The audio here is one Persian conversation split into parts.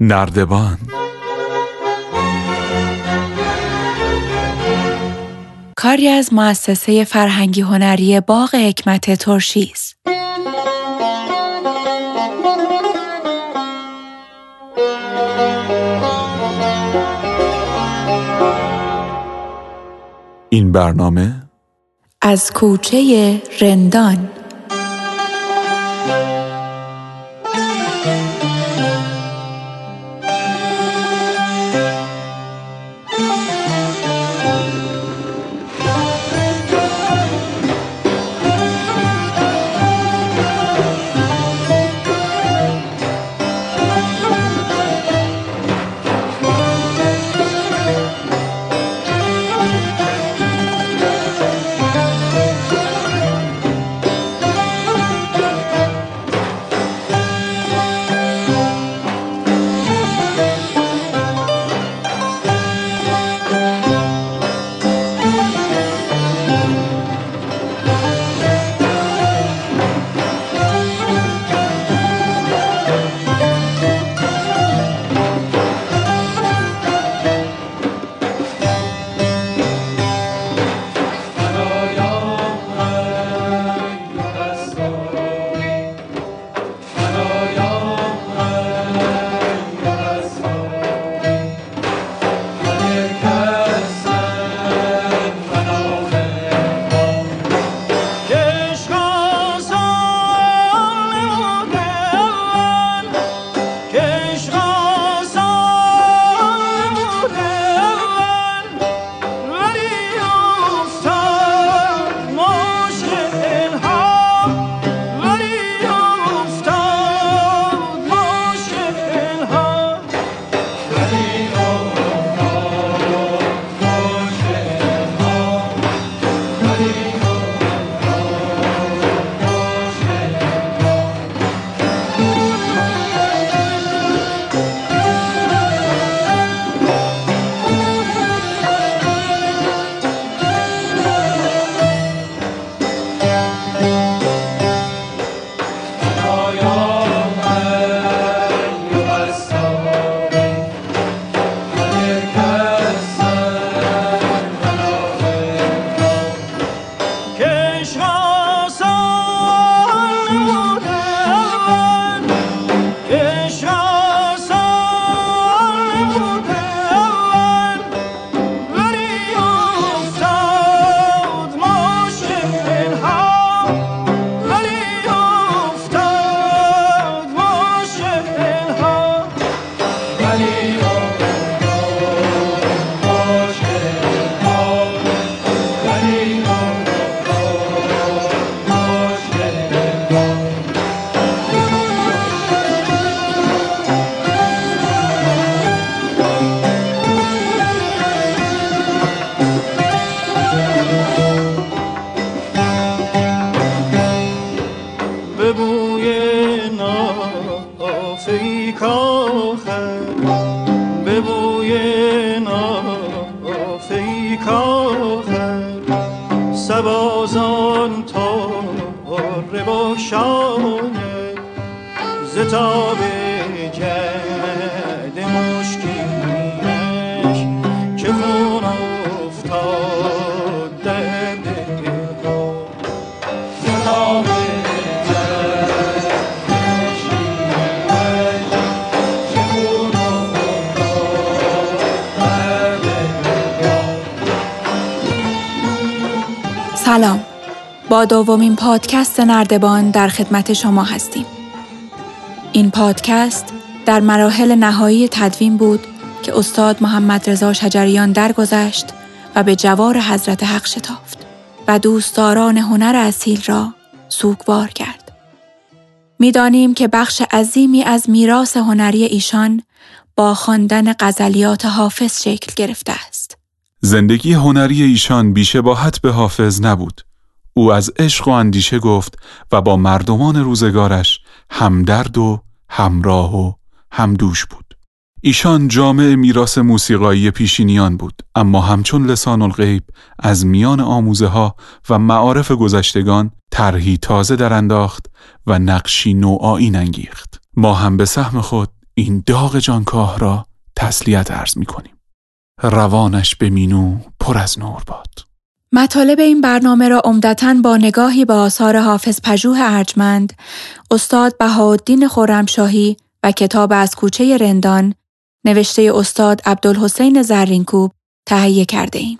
نردبان. کاری از مؤسسه فرهنگی هنری باغ حکمت ترشیز این برنامه از کوچه رندان. دومین پادکست نردبان در خدمت شما هستیم این پادکست در مراحل نهایی تدوین بود که استاد محمد رضا شجریان درگذشت و به جوار حضرت حق شتافت و دوستداران هنر اصیل را سوگوار کرد. می‌دانیم که بخش عظیمی از میراث هنری ایشان با خواندن غزلیات حافظ شکل گرفته است. زندگی هنری ایشان بیشباهت به حافظ نبود. او از عشق و اندیشه گفت و با مردمان روزگارش همدرد و همراه و همدوش بود. ایشان جامع میراث موسیقایی پیشینیان بود اما همچون لسان الغیب از میان آموزه ها و معارف گذشتگان طرحی تازه در انداخت و نقشی نوعایی انگیخت ما هم به سهم خود این داغ جانکاه را تسلیت عرض می کنیم. روانش به مینو پر از نور باد. مطالب این برنامه را عمدتا با نگاهی به آثار حافظ پژوه ارجمند، استاد بهاءالدین خرمشاهی و کتاب از کوچه رندان نوشته استاد عبدالحسین زرینکوب تهیه کرده ایم.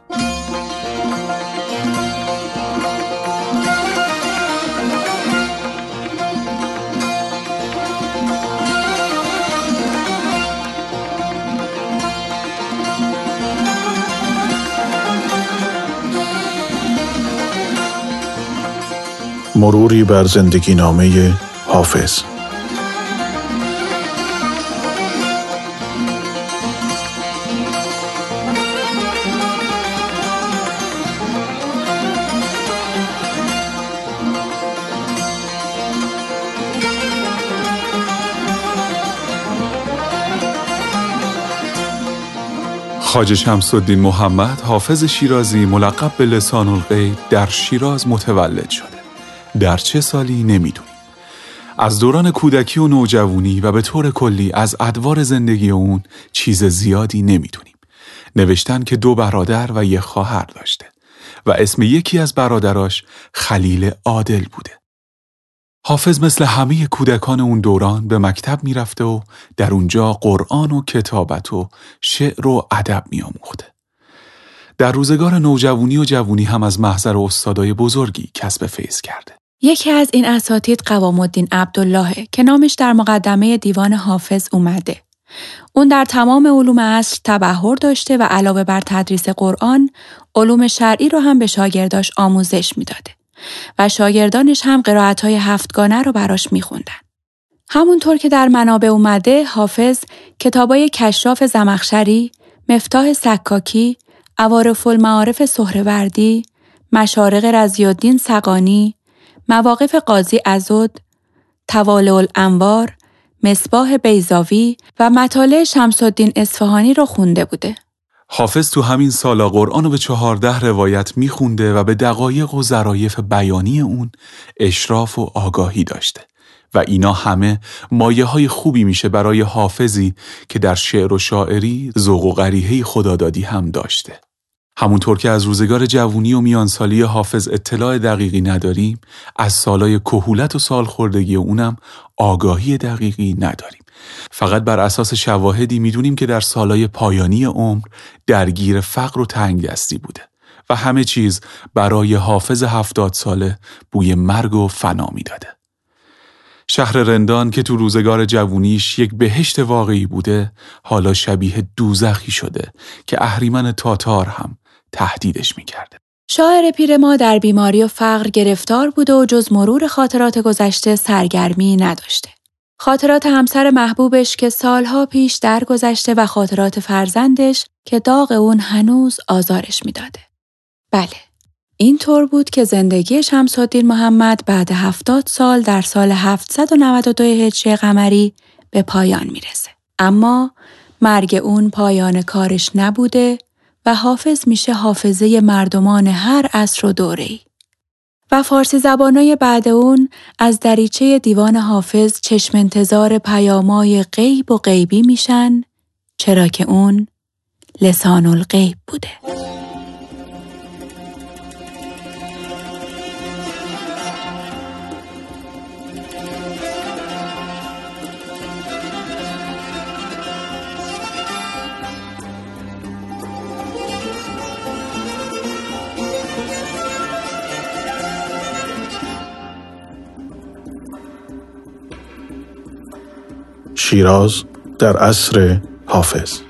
مروری بر زندگی نامه حافظ. خاج شمس محمد حافظ شیرازی ملقب به لسان الغیب در شیراز متولد شده در چه سالی نمی‌دونیم از دوران کودکی و نوجوانی و به طور کلی از ادوار زندگی اون چیز زیادی نمی‌دونیم نوشتن که دو برادر و یک خواهر داشته و اسم یکی از برادراش خلیل عادل بوده حافظ مثل همه کودکان اون دوران به مکتب می‌رفته و در اونجا قرآن و کتابت و شعر و ادب میآموخته. در روزگار نوجوانی و جوونی هم از محضر استادای بزرگی کسب فیض کرده. یکی از این اساتید قوام الدین عبدالله که نامش در مقدمه دیوان حافظ اومده. اون در تمام علوم عصر تبهر داشته و علاوه بر تدریس قرآن، علوم شرعی رو هم به شاگرداش آموزش می‌داده. و شاگردانش هم قرائت های هفتگانه رو براش میخوندن. همونطور که در منابع اومده حافظ کتابای کشراف زمخشری، مفتاح سکاکی، عوارف المعارف سهروردی، مشارق رزیالدین سقانی، مواقف قاضی ازود، توالع الانوار، مصباح بیزاوی و مطالع شمس الدین اصفهانی رو خونده بوده. حافظ تو همین سالا قرآن رو به چهارده روایت میخونده و به دقایق و ظرایف بیانی اون اشراف و آگاهی داشته و اینا همه مایه های خوبی میشه برای حافظی که در شعر و شاعری ذوق و غریحه خدادادی هم داشته. همونطور که از روزگار جوونی و میانسالی حافظ اطلاع دقیقی نداریم از سالای کهولت و سالخوردگی اونم آگاهی دقیقی نداریم فقط بر اساس شواهدی می‌دونیم که در سالای پایانی عمر درگیر فقر و تنگ دستی بوده و همه چیز برای حافظ هفتاد ساله بوی مرگ و فنا می‌داده. شهر رندان که تو روزگار جوونیش یک بهشت واقعی بوده حالا شبیه دوزخی شده که اهریمن تاتار هم تهدیدش می‌کرده. شاعر پیر ما در بیماری و فقر گرفتار بوده و جز مرور خاطرات گذشته سرگرمی نداشته. خاطرات همسر محبوبش که سالها پیش درگذشته و خاطرات فرزندش که داغ اون هنوز آزارش می‌داده. بله، این طور بود که زندگی شمسالدین محمد بعد هفتاد سال در سال 792 هجری قمری به پایان می‌رسه. اما مرگ اون پایان کارش نبوده و حافظ میشه حافظه مردمان هر عصر و دوره‌ای. و فارسی زبانای بعد اون از دریچه دیوان حافظ چشم انتظار پیامای غیب و غیبی میشن چرا که اون لسان الغیب بوده. شیراز در عصر حافظ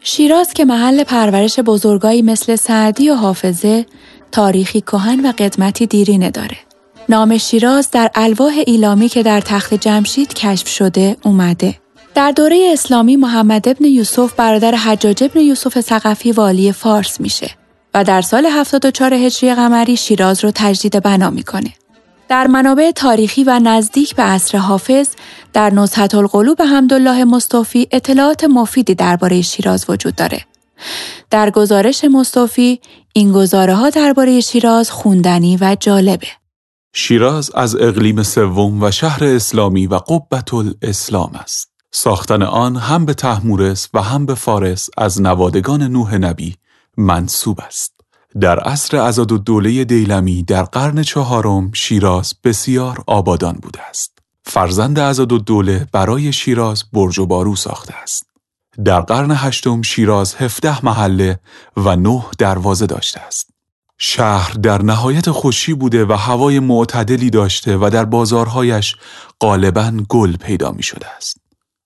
شیراز که محل پرورش بزرگایی مثل سعدی و حافظه تاریخی کهن و قدمتی دیرینه داره. نام شیراز در الواح ایلامی که در تخت جمشید کشف شده اومده. در دوره اسلامی محمد ابن یوسف برادر حجاج ابن یوسف سقفی والی فارس میشه و در سال 74 هجری قمری شیراز رو تجدید بنا می‌کنه. در منابع تاریخی و نزدیک به عصر حافظ در نزهت القلوب حمدالله مصطفی اطلاعات مفیدی درباره شیراز وجود داره. در گزارش مصطفی این گزاره ها درباره شیراز خوندنی و جالبه. شیراز از اقلیم سوم و شهر اسلامی و قبت الاسلام است. ساختن آن هم به تحمورس و هم به فارس از نوادگان نوح نبی منصوب است. در عصر ازاد دوله دیلمی در قرن چهارم شیراز بسیار آبادان بوده است. فرزند ازاد دوله برای شیراز برج و بارو ساخته است. در قرن هشتم شیراز هفته محله و نه دروازه داشته است. شهر در نهایت خوشی بوده و هوای معتدلی داشته و در بازارهایش غالبا گل پیدا می شده است.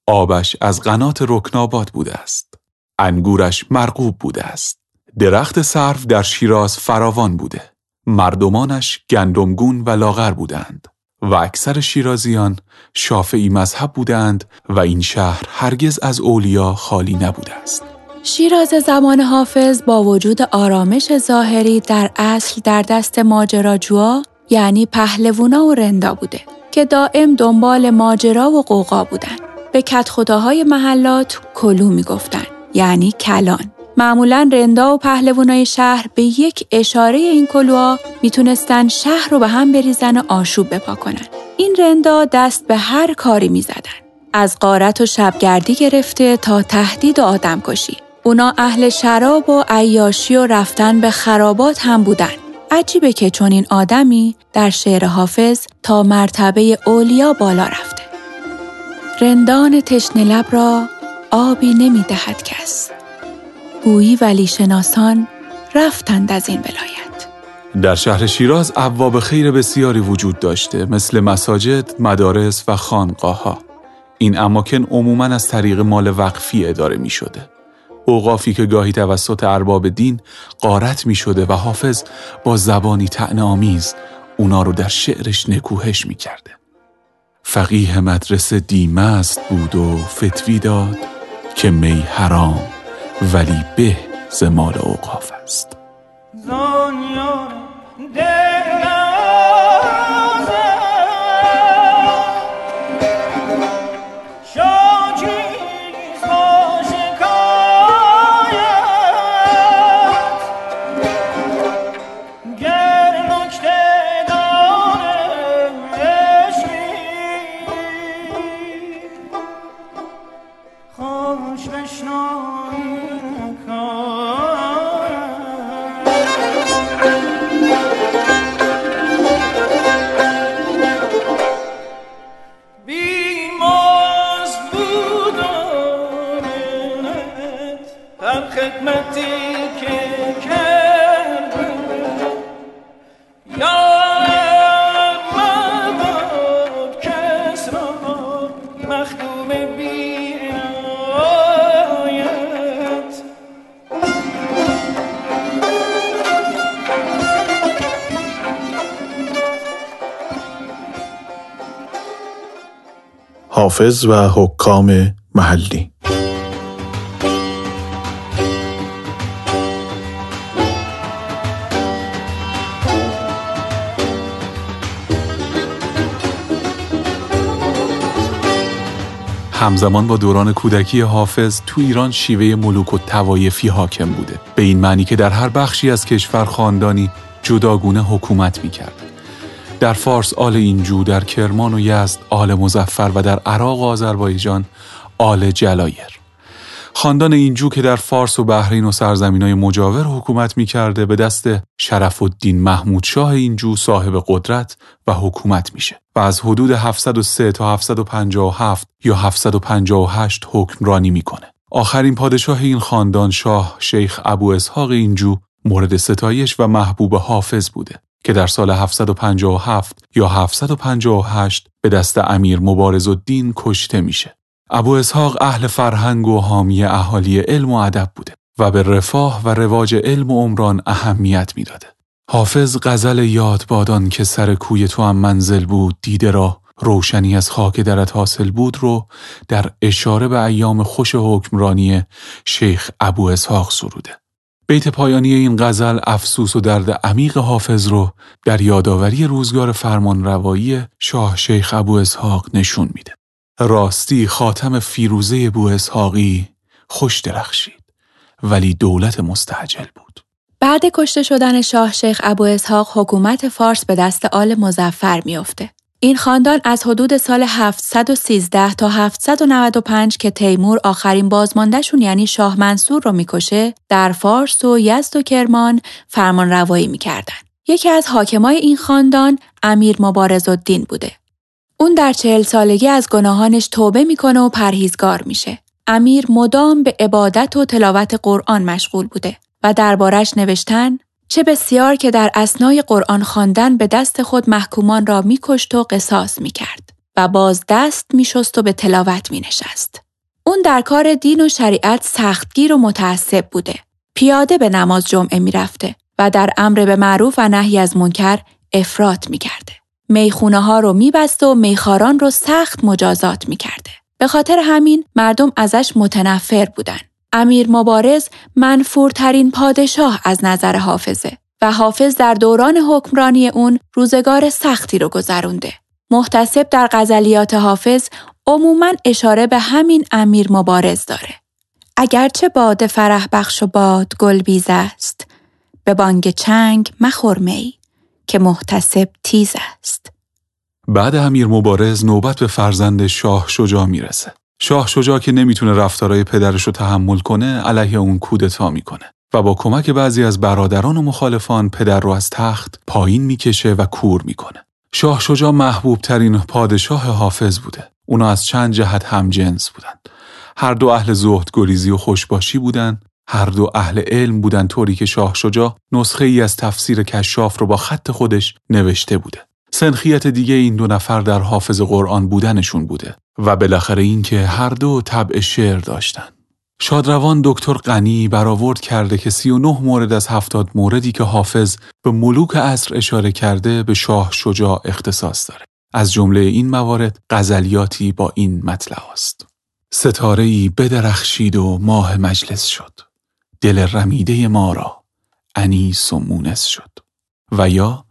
آبش از قنات رکناباد بوده است. انگورش مرغوب بوده است. درخت سرف در شیراز فراوان بوده. مردمانش گندمگون و لاغر بودند و اکثر شیرازیان شافعی مذهب بودند و این شهر هرگز از اولیا خالی نبوده است. شیراز زمان حافظ با وجود آرامش ظاهری در اصل در دست ماجراجوها یعنی پهلوونا و رندا بوده که دائم دنبال ماجرا و قوقا بودن. به کت خداهای محلات کلو می‌گفتن یعنی کلان. معمولا رندا و پهلوانای شهر به یک اشاره این کلوها می‌تونستن شهر رو به هم بریزن و آشوب بپا کنن. این رندا دست به هر کاری می‌زدن. از قارت و شبگردی گرفته تا تهدید و آدم کشی. اونا اهل شراب و عیاشی و رفتن به خرابات هم بودن. عجیبه که چون این آدمی در شعر حافظ تا مرتبه اولیا بالا رفته. رندان تشنه لب را آبی نمی دهد کس. گویی ولی شناسان رفتند از این ولایت. در شهر شیراز ابواب خیر بسیاری وجود داشته مثل مساجد، مدارس و خانقاه. این اماکن عموماً از طریق مال وقفی اداره می شده. اوقافی که گاهی توسط ارباب دین قارت می شده و حافظ با زبانی تعنی آمیز اونا رو در شعرش نکوهش می کرده. فقیه مدرسه دیمست بود و فتوی داد که می حرام ولی به زمال اوقاف است. حافظ و حکام محلی. همزمان با دوران کودکی حافظ تو ایران شیوه ملوک و توایفی حاکم بوده. به این معنی که در هر بخشی از کشور خاندانی جداگونه حکومت می‌کرد. در فارس آل اینجو در کرمان و یزد آل مزفر و در عراق و آذربایجان آل جلایر خاندان اینجو که در فارس و بحرین و سرزمین های مجاور حکومت می کرده به دست شرف الدین محمود شاه اینجو صاحب قدرت و حکومت میشه و از حدود 703 تا 757 یا 758 حکمرانی می‌کنه. آخرین پادشاه این خاندان شاه شیخ ابو اسحاق اینجو مورد ستایش و محبوب حافظ بوده که در سال 757 یا 758 به دست امیر مبارز الدین کشته میشه. ابو اسحاق اهل فرهنگ و حامی اهالی علم و ادب بوده و به رفاه و رواج علم و عمران اهمیت می‌داده. حافظ غزل یاد بادان که سر کوی تو هم منزل بود دیده را روشنی از خاک درت حاصل بود رو در اشاره به ایام خوش حکمرانی شیخ ابو اسحاق سروده. بیت پایانی این غزل افسوس و درد عمیق حافظ رو در یادآوری روزگار فرمانروایی شاه شیخ ابو اسحاق نشون میده. راستی خاتم فیروزه ابو اسحاقی خوش درخشید ولی دولت مستعجل بود. بعد کشته شدن شاه شیخ ابو اسحاق حکومت فارس به دست آل مزفر میافته. این خاندان از حدود سال 713 تا 795 که تیمور آخرین بازماندهشون یعنی شاه منصور رو می‌کشه در فارس و یزد و کرمان فرمان روایی می‌کردن. یکی از حاکمای این خاندان امیر مبارز الدین بوده. اون در چهل سالگی از گناهانش توبه می‌کنه و پرهیزگار میشه. امیر مدام به عبادت و تلاوت قرآن مشغول بوده و دربارش نوشتن چه بسیار که در اسنای قرآن خواندن به دست خود محکومان را میکشت و قصاص می‌کرد و باز دست میشست و به تلاوت مینشست. اون در کار دین و شریعت سختگیر و متعصب بوده. پیاده به نماز جمعه می‌رفته و در امر به معروف و نهی از منکر افراط می‌کرده. می‌خونه ها رو میبسته و میخاران رو سخت مجازات می‌کرده. به خاطر همین مردم ازش متنفر بودن. امیر مبارز منفورترین پادشاه از نظر حافظه و حافظ در دوران حکمرانی اون روزگار سختی رو گذرونده. محتسب در غزلیات حافظ عموما اشاره به همین امیر مبارز داره. اگرچه باد فرح بخش و باد گل بیز است به بانگ چنگ مخور می که محتسب تیز است. بعد امیر مبارز نوبت به فرزند شاه شجاع می‌رسه. شاه شجاع که نمی‌تونه رفتارای پدرش رو تحمل کنه علیه اون کودتا می‌کنه و با کمک بعضی از برادران و مخالفان پدر رو از تخت پایین می‌کشه و کور می‌کنه. شاه شجاع محبوب ترین پادشاه حافظ بوده. اونا از چند جهت هم جنس بودن. هر دو اهل زهد گریزی و خوشباشی بودن. هر دو اهل علم بودن طوری که شاه شجاع نسخه ای از تفسیر کشاف رو با خط خودش نوشته بوده. سنخیت دیگه این دو نفر در حافظ قرآن بودنشون بوده و بالاخره اینکه هر دو طبع شعر داشتن. شادروان دکتر غنی برآورد کرده که 39 مورد از 70 موردی که حافظ به ملوک عصر اشاره کرده به شاه شجاع اختصاص داره. از جمله این موارد غزلیاتی با این مطلع است. ستاره ای بدرخشید و ماه مجلس شد. دل رمیده ما را انیس و مونس شد. و یا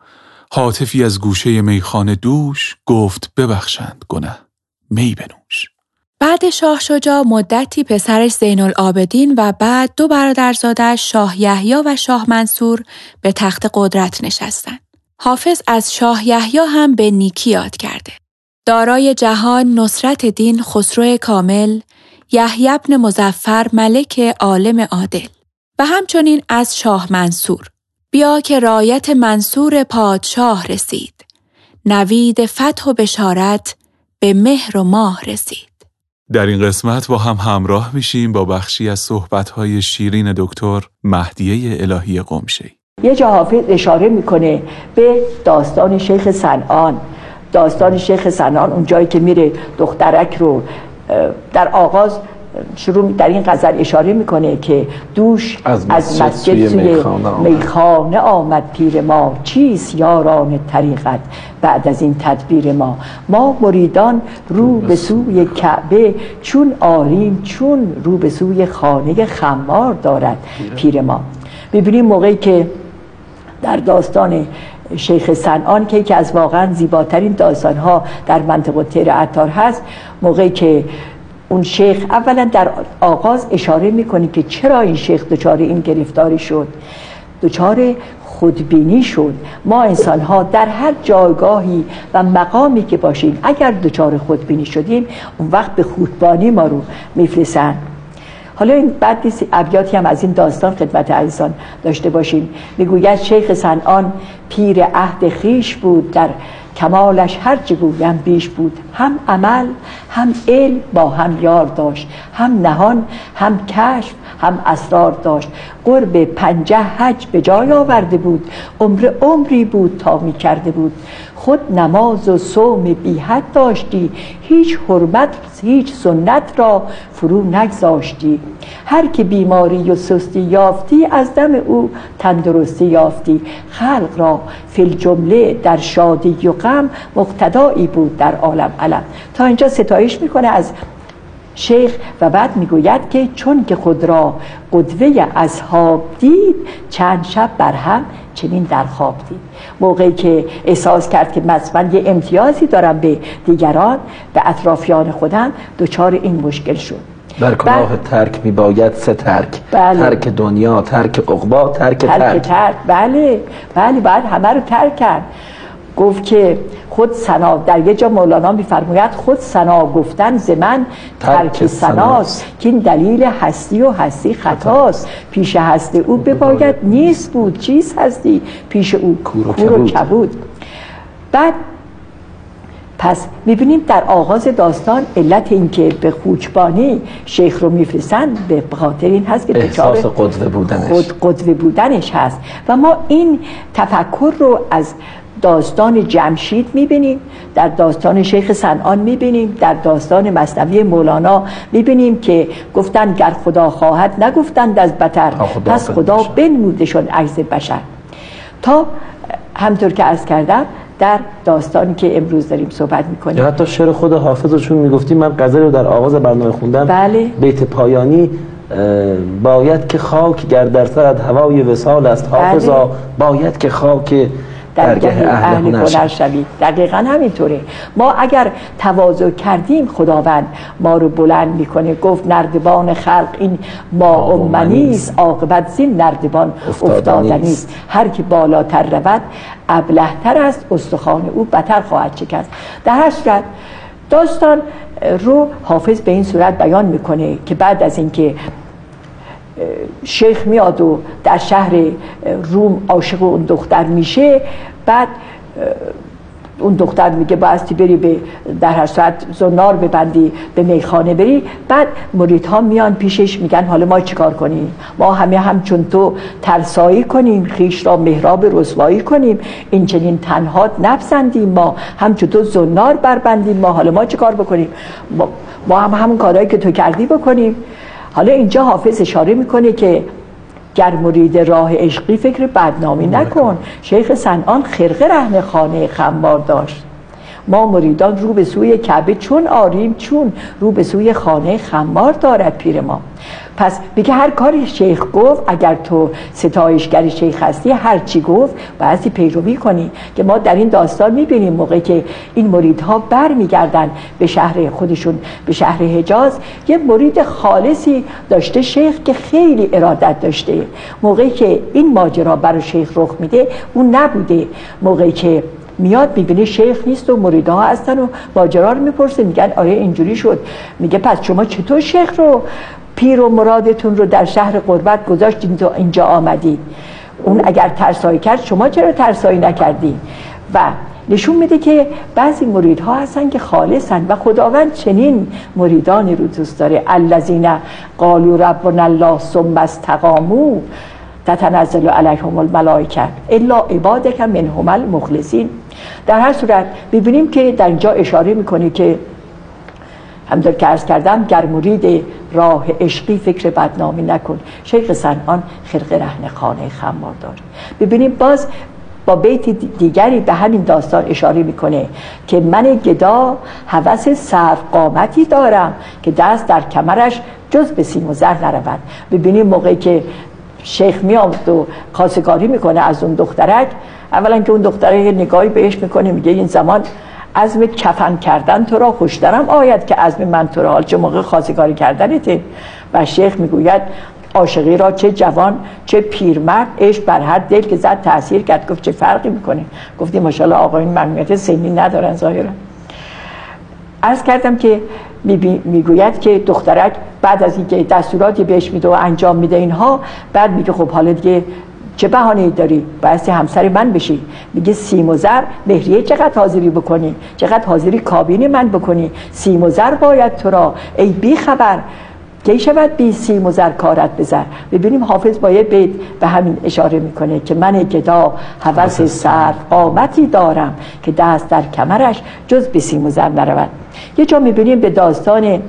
حاطفی از گوشه میخانه دوش گفت ببخشند گنه می بنوش بعد شاه شجاع مدتی پسرش زین العابدین و بعد دو برادرزادش شاه یحیی و شاه منصور به تخت قدرت نشستند. حافظ از شاه یحیی هم به نیکی یاد کرده. دارای جهان نصرت دین خسرو کامل، یحیی ابن مزفر ملک عالم عادل و همچنین از شاه منصور بیا که رایت منصور پادشاه رسید نوید فتح و بشارت به مهر و ماه رسید. در این قسمت با هم همراه میشیم با بخشی از صحبتهای شیرین دکتر مهدیه الهی قمشی. یه جا حافظ اشاره می‌کنه به داستان شیخ سنان داستان شیخ سنان اون جایی که میره دخترک رو در آغاز شروع در این غزل اشاره می‌کنه که دوش از مسجد, از مسجد سوی میخانه آمد. پیر ما. چیست یاران طریقت بعد از این تدبیر ما؟ ما مریدان رو به سوی کعبه چون آریم چون رو به سوی خانه خمار دارد پیر ما. ببینیم موقعی که در داستان شیخ سنان که که از واقعا زیباترین داستان ها در منطقه تیر عطار هست موقعی که اون شیخ اولا در آغاز اشاره می‌کنه که چرا این شیخ دچار این گرفتاری شد؟ دچار خودبینی شد. ما انسان ها در هر جایگاهی و مقامی که باشیم اگر دچار خودبینی شدیم اون وقت به خودبانی ما رو میفرسن حالا این بعد نیست هم از این داستان خدمت عزیزان داشته باشیم. می‌گوید شیخ سنان پیر عهد خیش بود در کمالش هر چه گویم بیش بود. هم عمل هم علم با هم یار داشت. هم نهان هم کشف هم اسرار داشت. قرب پنجه حج به جای آورده بود. عمر عمری بود تا می کرده بود. خود نماز و صوم بیحد داشتی. هیچ حرمت هیچ سنت را فرو نگذاشتی. هر که بیماری و سستی یافتی از دم او تندرستی یافتی. خلق را فی جمله در شادی و غم مقتدایی بود در عالم علم. تا اینجا ستایش می‌کنه از شیخ و بعد می‌گوید که چون که خود را قدوه اصحاب دید چند شب بر هم چنین در خواب دید. موقعی که احساس کرد که مثلا یه امتیازی دارم به دیگران به اطرافیان خودم دچار این مشکل شد. در کلاه ترک می باید سه ترک. بله. ترک دنیا ترک عقبی ترک ترک ترک. ترک. بله. بله باید همه رو ترک کرد. گفت که خود ثنا در یه جا مولانا میفرماید خود ثنا گفتن ز من ترک ثناست که این دلیل هستی و هستی خطاست. پیش هست او بباید. نیست بود. چیست هستی. پیش او کور و کبود. بعد پس می‌بینیم در آغاز داستان علت اینکه به خوچبانی شیخ رو میفرستند به خاطر این هست که احساس قدوه بودنش. خود قدوه بودنش هست. و ما این تفکر رو از داستان جمشید می‌بینیم در داستان شیخ سنان می‌بینیم در داستان مصنوی مولانا می‌بینیم که گفتن گر خدا خواهد نگفتند از بتر خدا پس خدا. بنمودشون عجز بشر تا همطور که عرض کردم در داستانی که امروز داریم صحبت می‌کنیم یا حتی شعر خود حافظ رو چون می‌گفتیم من غزل رو در آغاز برنامه خوندم بله. بیت پایانی باید که خاک گر در سرت هوای وسال است حافظا بله. باید که خاک درگه اهل هنر. شوید دقیقا همینطوره. ما اگر تواضع کردیم خداوند ما رو بلند می‌کنه گفت نردبان خلق این ما امنی است عاقبت زین نردبان افتادنی است. هر که بالاتر رود ابلهتر است استخوان او بتر خواهد شکست. در هر صورت داستان رو حافظ به این صورت بیان می‌کنه که بعد از اینکه شیخ میاد و در شهر روم عاشق اون دختر میشه بعد اون دختر میگه بایستی بری به در هر صورت زنار ببندی به میخانه بری. بعد مریدها میان پیشش میگن حالا ما چیکار کنیم؟ ما همه همچون تو ترسایی کنیم خیش را محراب رسوایی کنیم این چنین تنهات نپسندیم ما همچون تو زنار بربندیم ما حالا ما چیکار بکنیم؟ ما هم همون کارهایی که تو کردی بکنیم. حالا اینجا حافظ اشاره می‌کنه که گر مرید راه عشقی فکر بدنامی نکن. شیخ سنان خرقه رهن خانه خمار داشت. ما مریدان رو به سوی کعبه چون آریم چون رو به سوی خانه خمار دارد پیر ما. پس میگه هر کاری شیخ گفت اگر تو ستایشگر شیخ هستی هر چی گفت بایستی پیروی کنی که ما در این داستان می‌بینیم موقع که این مریدها بر میگردن به شهر خودشون به شهر حجاز. یه مرید خالصی داشته شیخ که خیلی ارادت داشته. موقعی که این ماجرا برای شیخ رخ میده اون نبوده. موقعی که میاد می‌بینه شیخ نیست و مریدها هستن و ماجرا رو می‌پرسه میگن آره اینجوری شد. میگه پس شما چطور شیخ رو پیر و مرادتون رو در شهر قربت گذاشتین تا اینجا آمدید؟ اون اگر ترسایی کرد شما چرا ترسایی نکردین و نشون میده که بعضی مریدها هستن که خالصن و خداوند چنین مریدانی رو دوست داره. الذین قالوا ربنا الله ثم استقاموا تتنزل علیهم الملائکه الا عبادک منهم المخلصین. در هر صورت ببینیم که در اینجا اشاره می‌کنه که همطور که ارز کردم گر مرید راه عشقی فکر بدنامی نکن. شیخ سنان خرق رهن خانه خمار داره. ببینیم باز با بیت دیگری به همین داستان اشاره می‌کنه که من گدا هوس سر قامتی دارم که دست در کمرش جز به سیم و زر نرود. ببینیم موقعی که شیخ میاد و خواستگاری می‌کنه از اون دخترک اولا که اون دخترک یه نگاهی بهش می‌کنه میگه این زمان عزم کفن کردن تو را خوشترم آید که عزم من تو را. حال چه موقع خواستگاری کردنته و شیخ می‌گوید عاشقی را چه جوان چه پیرمرد عشق بر هر دل که زد تاثیر کرد. گفت چه فرقی می‌کنه؟ گفتی ماشاءالله آقایون ممنوعیت سنی ندارن ظاهرا. عرض کردم که می‌گوید که دخترک بعد از اینکه دستوراتی بهش میده و انجام میده اینها بعد میگه خب حالا دیگه چه بهانه داری؟ بایستی همسر من بشی. میگه سیم و زر مهریه چقدر حاضری بکنی؟ چقدر حاضری کابین من بکنی؟ سیم و زر باید تو را. ای بی خبر کی شود بی سیم و زر کارت بزر؟ ببینیم حافظ با یه بیت به همین اشاره می‌کنه که من گدا هوس سر قامتی دارم که دست در کمرش جز به سیم و زر نرود. یه جا می‌بینیم به داستان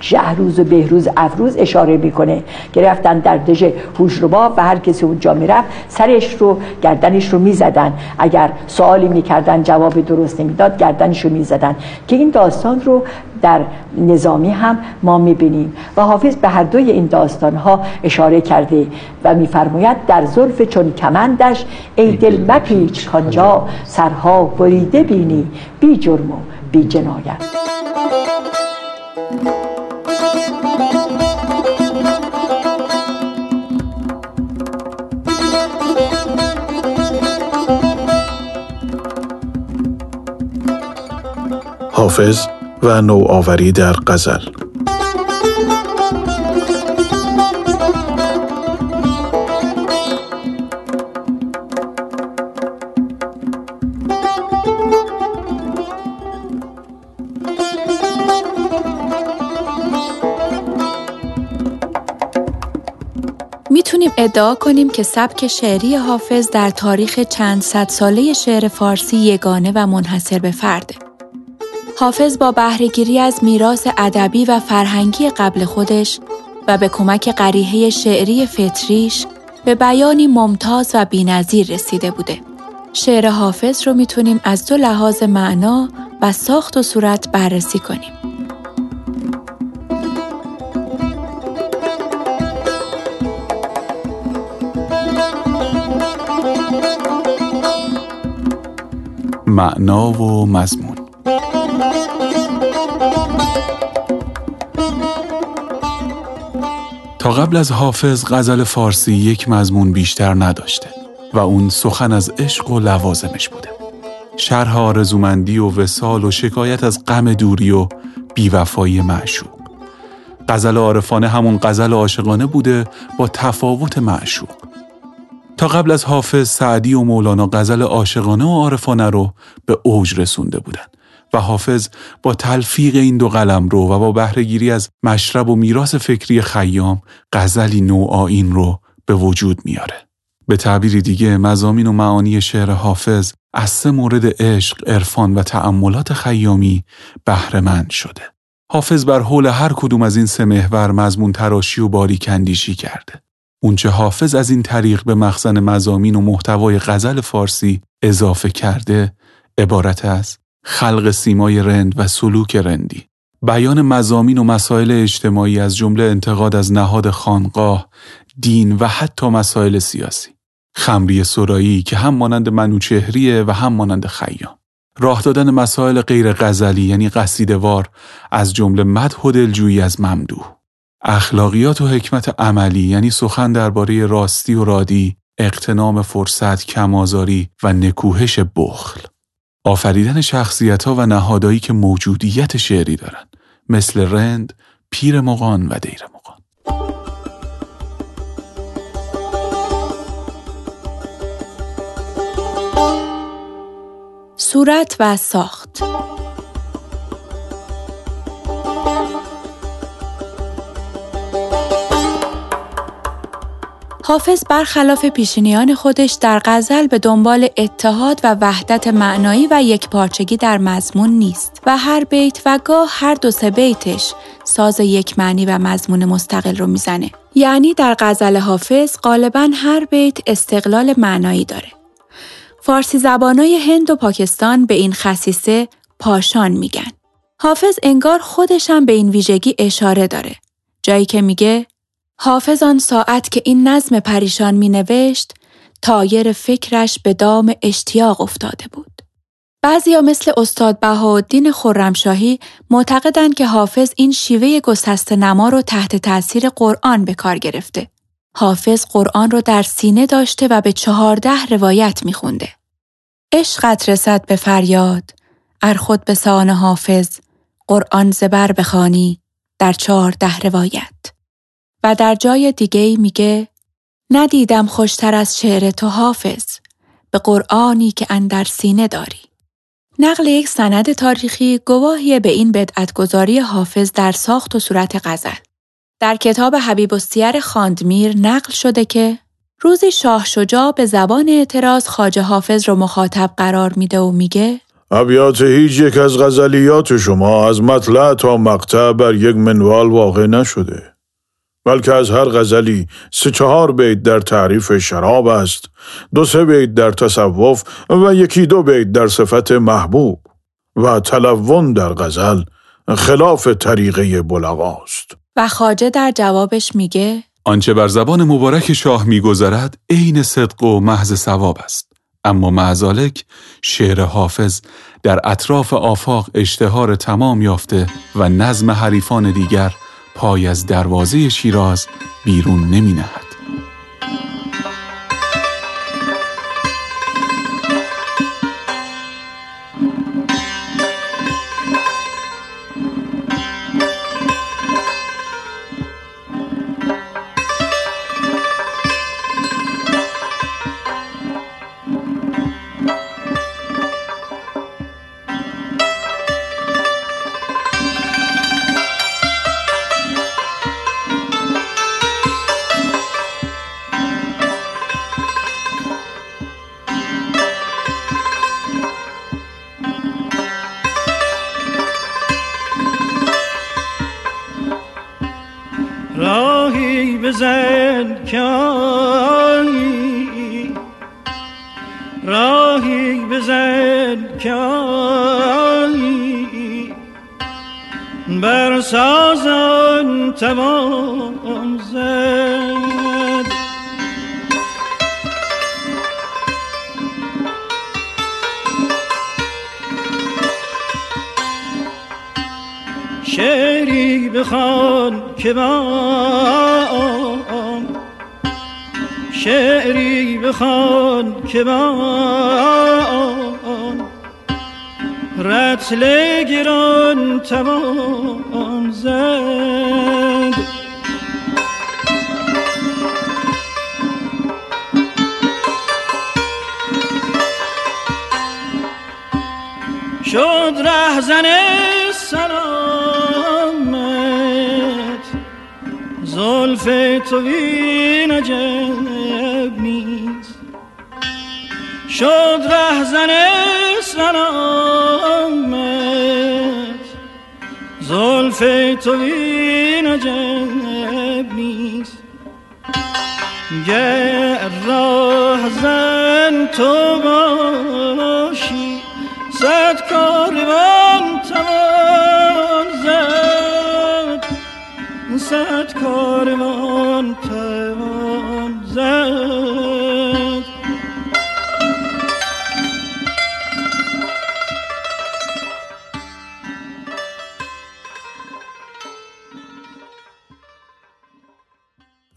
جهروز و بهروز افروز اشاره می‌کنه که رفتن در دژ هوشربا و هر کسی اونجا می‌رفت سرش رو گردنش رو می‌زدن. اگر سوالی می‌کردن جواب درست نمی‌داد گردنش رو می‌زدن. که این داستان رو در نظامی هم ما می‌بینیم. و حافظ به هر دوی این داستان ها اشاره کرده و میفرماید در ظرف چون کمندش ای دل مپیچ کانجا. سرها بریده بینی بی جرم و بی جنایت. حافظ و نوآوری در غزل می‌تونیم ادعا کنیم که سبک شعری حافظ در تاریخ چند صد ساله شعر فارسی یگانه و منحصر به فرده. حافظ با بهرهگیری از میراث ادبی و فرهنگی قبل خودش و به کمک قریحه شعری فطریش به بیانی ممتاز و بینظیر رسیده بوده. شعر حافظ رو می‌تونیم از دو لحاظ معنا و ساخت و صورت بررسی کنیم. معنا و مضمون قبل از حافظ غزل فارسی یک مضمون بیشتر نداشته و اون سخن از عشق و لوازمش بوده. شرح آرزومندی و وسال و شکایت از غم دوری و بیوفایی معشوق. غزل عارفانه همون غزل عاشقانه بوده با تفاوت معشوق. تا قبل از حافظ سعدی و مولانا غزل عاشقانه و عارفانه رو به اوج رسونده بودند و حافظ با تلفیق این دو قلم رو و با بهرهگیری از مشرب و میراث فکری خیام غزلی نوآین رو به وجود میاره. به تعبیری دیگه مزامین و معانی شعر حافظ از سه مورد عشق، عرفان و تأملات خیامی بهرهمند شده. حافظ بر حول هر کدوم از این سه محور مضمون تراشی و باریکندیشی کرده. اونچه حافظ از این طریق به مخزن مزامین و محتوای غزل فارسی اضافه کرده عبارت است خلق سیمای رند و سلوک رندی. بیان مزامین و مسائل اجتماعی از جمله انتقاد از نهاد خانقاه دین و حتی مسائل سیاسی. خمری سرایی که هم مانند منوچهریه و هم مانند خیام. راه دادن مسائل غیر غزلی یعنی قصیدوار از جمله مدح و دلجویی از ممدوح. اخلاقیات و حکمت عملی یعنی سخن درباره راستی و رادی اقتنام فرصت کمازاری و نکوهش بخل. آفریدن شخصیت ها و نهادهایی که موجودیت شعری دارند مثل رند، پیر مقان و دیر مقان صورت و ساخت حافظ برخلاف پیشینیان خودش در غزل به دنبال اتحاد و وحدت معنایی و یک پارچگی در مضمون نیست و هر بیت و گاه هر دو سه بیتش ساز یک معنی و مضمون مستقل رو می‌زنه. یعنی در غزل حافظ غالبا هر بیت استقلال معنایی داره. فارسی زبانای هند و پاکستان به این خصیصه پاشان میگن. حافظ انگار خودشم به این ویژگی اشاره داره. جایی که میگه حافظ آن ساعت که این نظم پریشان می نوشت، تایر فکرش به دام اشتیاق افتاده بود. بعضیا مثل استاد بهاءالدین خرمشاهی معتقدند که حافظ این شیوه گسست نما رو تحت تاثیر قرآن به کار گرفته. حافظ قرآن رو در سینه داشته و به چهارده روایت میخونده. عشقت رسد به فریاد، ار خود به سان حافظ، قرآن زبر بخانی در چهارده روایت. و در جای دیگه میگه ندیدم خوشتر از شعر تو حافظ به قرآنی که اندر سینه داری. نقل یک سند تاریخی گواهی به این بدعتگذاری حافظ در ساخت و صورت غزل. در کتاب حبیب السیر خاندمیر نقل شده که روزی شاه شجاع به زبان اعتراض خاجه حافظ رو مخاطب قرار میده و میگه ابیات هیچ یک از غزلیات شما از مطلع تا مقطع بر یک منوال واقع نشده بلکه از هر غزلی سه چهار بیت در تعریف شراب است دو سه بیت در تصوف و یکی دو بیت در صفت محبوب و تلون در غزل خلاف طریقه بلغاست و خاجه در جوابش میگه آنچه بر زبان مبارک شاه میگذرد عین صدق و محض ثواب است. اما معزالک شعر حافظ در اطراف آفاق اشتهار تمام یافته و نظم حریفان دیگر پای از دروازه شیراز بیرون نمی نهد.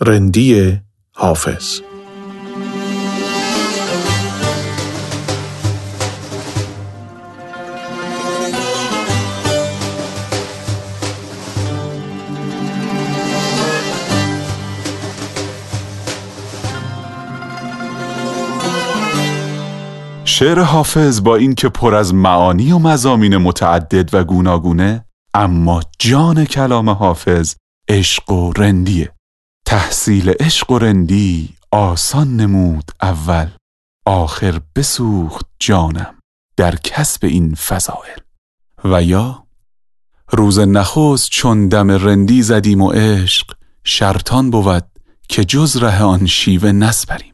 رندی حافظ. شعر حافظ با اینکه پر از معانی و مزامین متعدد و گوناگونه اما جان کلام حافظ عشق و رندیه. تحصیل عشق و رندی آسان نمود اول. آخر بسوخت جانم در کسب این فضائل. و یا روز نخست چون دم رندی زدیم و عشق شرطان بود که جز ره آن شیوه نسپریم.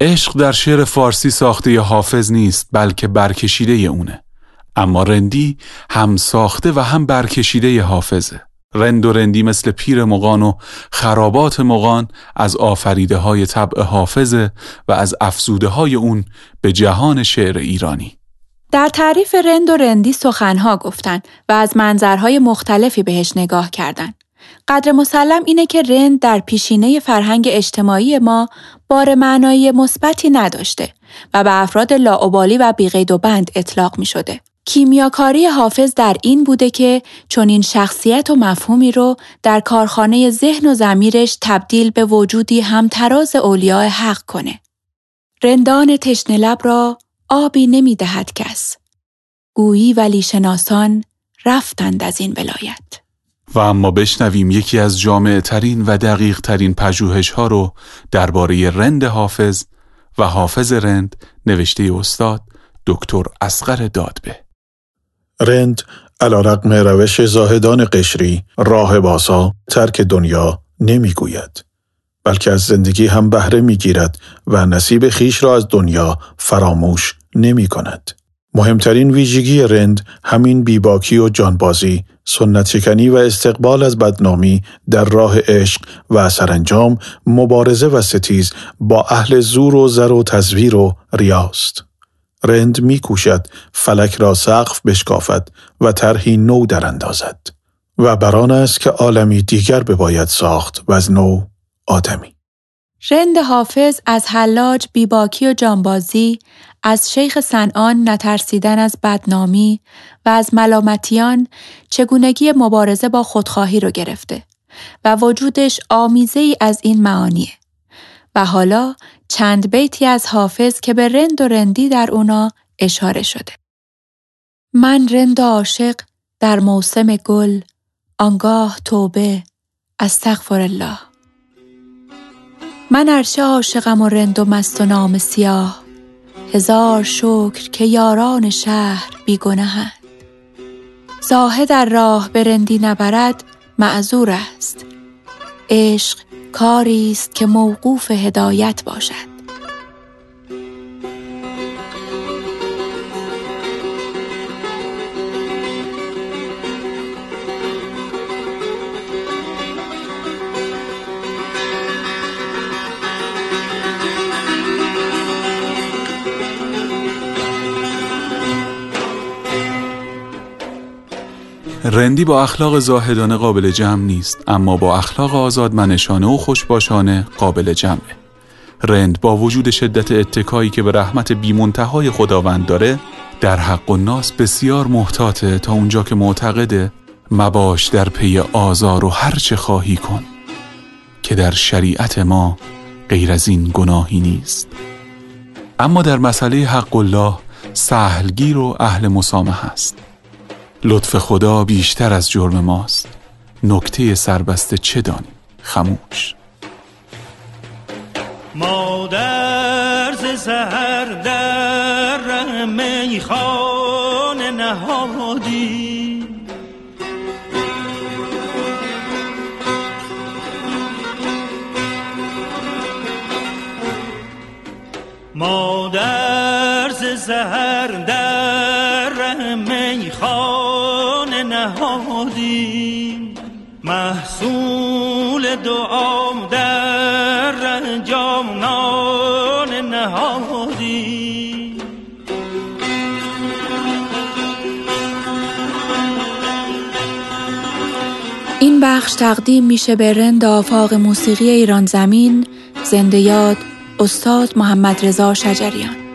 عشق در شعر فارسی ساخته ی حافظ نیست بلکه برکشیده ی اونه. اما رندی هم ساخته و هم برکشیده ی حافظه. رند و رندی مثل پیر مغان و خرابات مغان از آفریده های طبع حافظه و از افزوده های اون به جهان شعر ایرانی در تعریف رند و رندی سخنها گفتن و از منظرهای مختلفی بهش نگاه کردن. قدر مسلم اینه که رند در پیشینه فرهنگ اجتماعی ما بار معنایی مثبتی نداشته و به افراد لاعبالی و بیقید و بند اطلاق می شده. کیمیاکاری حافظ در این بوده که چنین شخصیت و مفهومی رو در کارخانه ذهن و زمیرش تبدیل به وجودی همتراز اولیاء حق کنه. رندان تشنه لب را آبی نمی دهد کس. گویی ولی شناسان رفتند از این ولایت. و اما بشنویم یکی از جامعه ترین و دقیق ترین پژوهش ها رو درباره رند حافظ و حافظ رند نوشته استاد دکتر اسقر دادبه رند علا رقم روش زاهدان قشری راه باسا ترک دنیا نمی‌گوید بلکه از زندگی هم بهره می‌گیرد و نصیب خیش را از دنیا فراموش نمی کند. مهمترین ویژگی رند همین بیباکی و جانبازی، سنت شکنی و استقبال از بدنامی در راه عشق و سرانجام مبارزه و ستیز با اهل زور و زر و تزویر و ریاست. رند میکوشد فلک را سقف بشکافد و طرحی نو در اندازد. و بران است که عالمی دیگر بباید ساخت و از نو آدمی. رند حافظ از حلاج بیباکی و جانبازی از شیخ سنان نترسیدن از بدنامی و از ملامتیان چگونگی مبارزه با خودخواهی رو گرفته و وجودش آمیزه ای از این معانیه. و حالا چند بیتی از حافظ که به رند و رندی در اونا اشاره شده. من رند عاشق در موسم گل آنگاه توبه استغفر الله. من ارچه عاشقم و رند و مست و نام سیاه هزار شکر که یاران شهر بیگنهند زاهد در راه به رندی نبرد معذور است. عشق کاری است که موقوف هدایت باشد. رندی با اخلاق زاهدانه قابل جمع نیست اما با اخلاق آزادمنشانه و خوشباشانه قابل جمعه. رند با وجود شدت اتکایی که به رحمت بیمنتهای خداوند داره در حق و ناس بسیار محتاطه تا اونجا که معتقده مباش در پی آزار و هرچه خواهی کن که در شریعت ما غیر از این گناهی نیست. اما در مسئله حق الله سهلگیر و اهل مسامح است. لطف خدا بیشتر از جرم ماست. نکته سربسته چه دانیم؟ خموش مادر ز سهر در میخانه نهادی. مادر ز سهر در میخانه نهادی محصول دعام در جامنان نهادی این بخش تقدیم میشه به رند آفاق موسیقی ایران زمین زنده یاد استاد محمد رضا شجریان.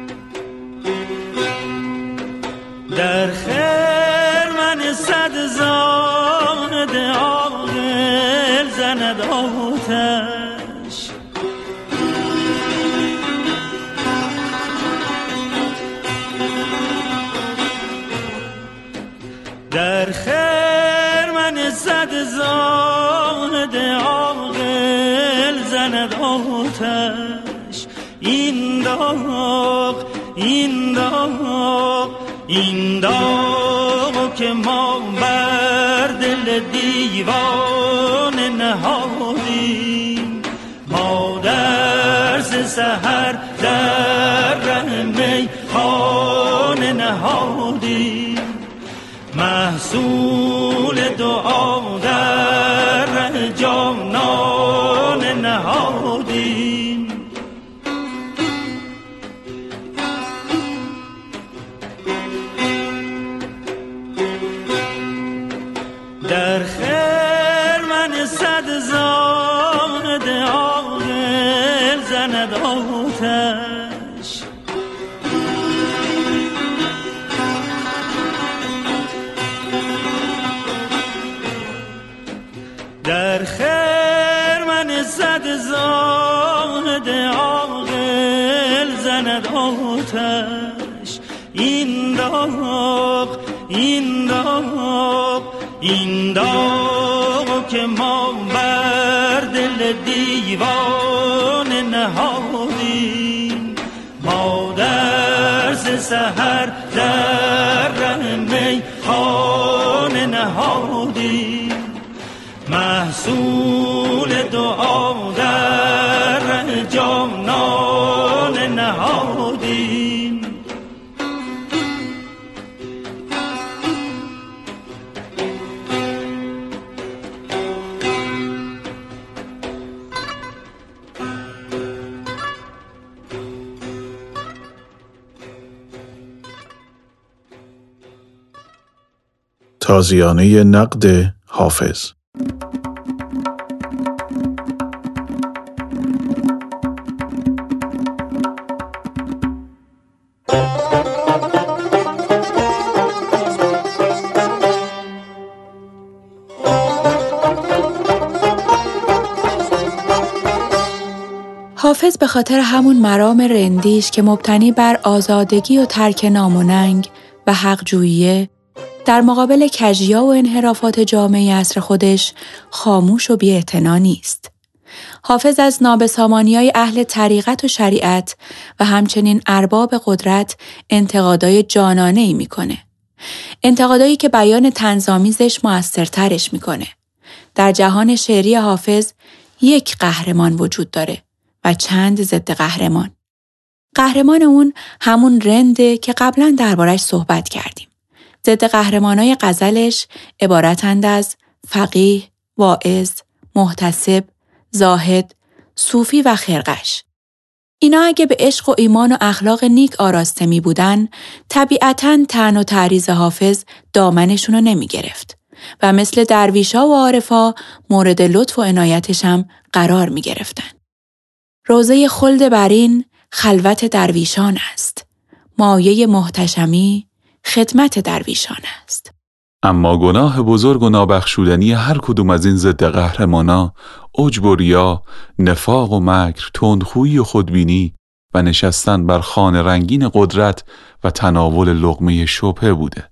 این داغ که ما بر دل دیوان نهادیم. ما در سهر در ره خانه نهادیم. محصول دعا ما بر دل دیوان نهادیم ما در سهر در ره میخانه نهادیم محصول دعا تازیانه نقد حافظ. حافظ به خاطر همون مرام رندیش که مبتنی بر آزادگی و ترک ناموننگ و حق جوییه در مقابل کجیا و انحرافات جامعه اصر خودش خاموش و بی نیست. حافظ از نابسامانی های اهل طریقت و شریعت و همچنین ارباب قدرت انتقادای جانانه ای می‌کنه. انتقادایی که بیان تنظامیزش موثرترش می‌کنه. در جهان شعری حافظ یک قهرمان وجود داره و چند ضد قهرمان. قهرمان اون همون رنده که قبلا دربارش صحبت کردیم. ضد قهرمانای غزلش عبارتند از فقیه، واعظ، محتسب، زاهد، صوفی و خرقش. اینا اگه به عشق و ایمان و اخلاق نیک آراسته می بودن، طبیعتا تن و تعریض حافظ دامنشون رو نمی گرفت و مثل درویشا و عارفا مورد لطف و عنایتش هم قرار می گرفتن. روزه خلد برین خلوت درویشان است. مایه محتشمی خدمت درویشان است. اما گناه بزرگ و نابخشودنی هر کدوم از این ضد قهرمانا عجب نفاق و مکر، تندخویی و خودبینی و نشستن بر خانه رنگین قدرت و تناول لغمه شبهه بوده.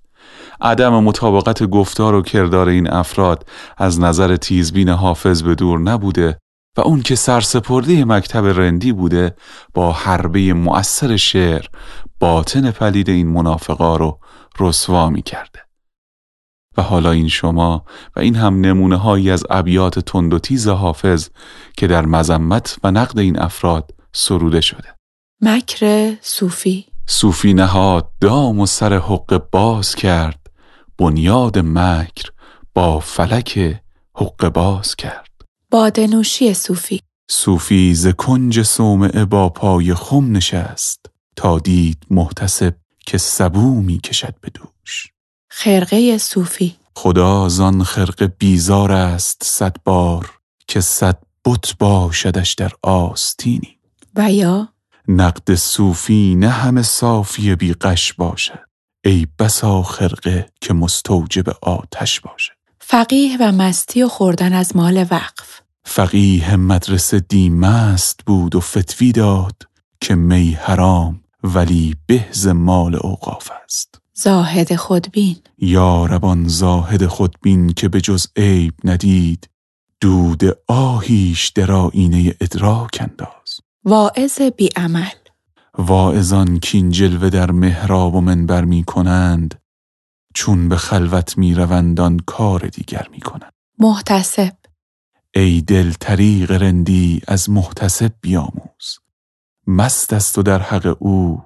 عدم مطابقت گفتار و کردار این افراد از نظر تیزبین حافظ به دور نبوده و اون که سرسپرده مکتب رندی بوده با حربه مؤثر شعر باطن پلید این منافقا رو رسوا می کرده. و حالا این شما و این هم نمونه هایی از ابیات تند و تیز حافظ که در مذمت و نقد این افراد سروده شده. مکر صوفی صوفی نهاد دام و سر حق باز کرد بنیاد مکر با فلک حق باز کرد بادنوشی صوفی. صوفی ز کنج صومعه با پای خم نشست تا دید محتسب که سبو می کشد به دوش. خرقه صوفی. خدا زان خرقه بیزار است صد بار که صد بت باشدش در آستینی. و یا؟ نقد صوفی نه همه صافی بی قش باشد. ای بسا خرقه که مستوجب آتش باشد. فقیه و مستی و خوردن از مال وقف. فقیه مدرسه دیمست بود و فتوی داد که می حرام ولی بهز مال اوقاف است. زاهد خودبین. یا ربان زاهد خودبین که به جز عیب ندید دود آهیش در آینه ادراک انداز. واعظ بی عمل واعظان کین جلوه در محراب و منبر می کنند چون به خلوت می روند کار دیگر می کنند. محتسب. ای دل طریق رندی از محتسب بیاموز مست است و در حق او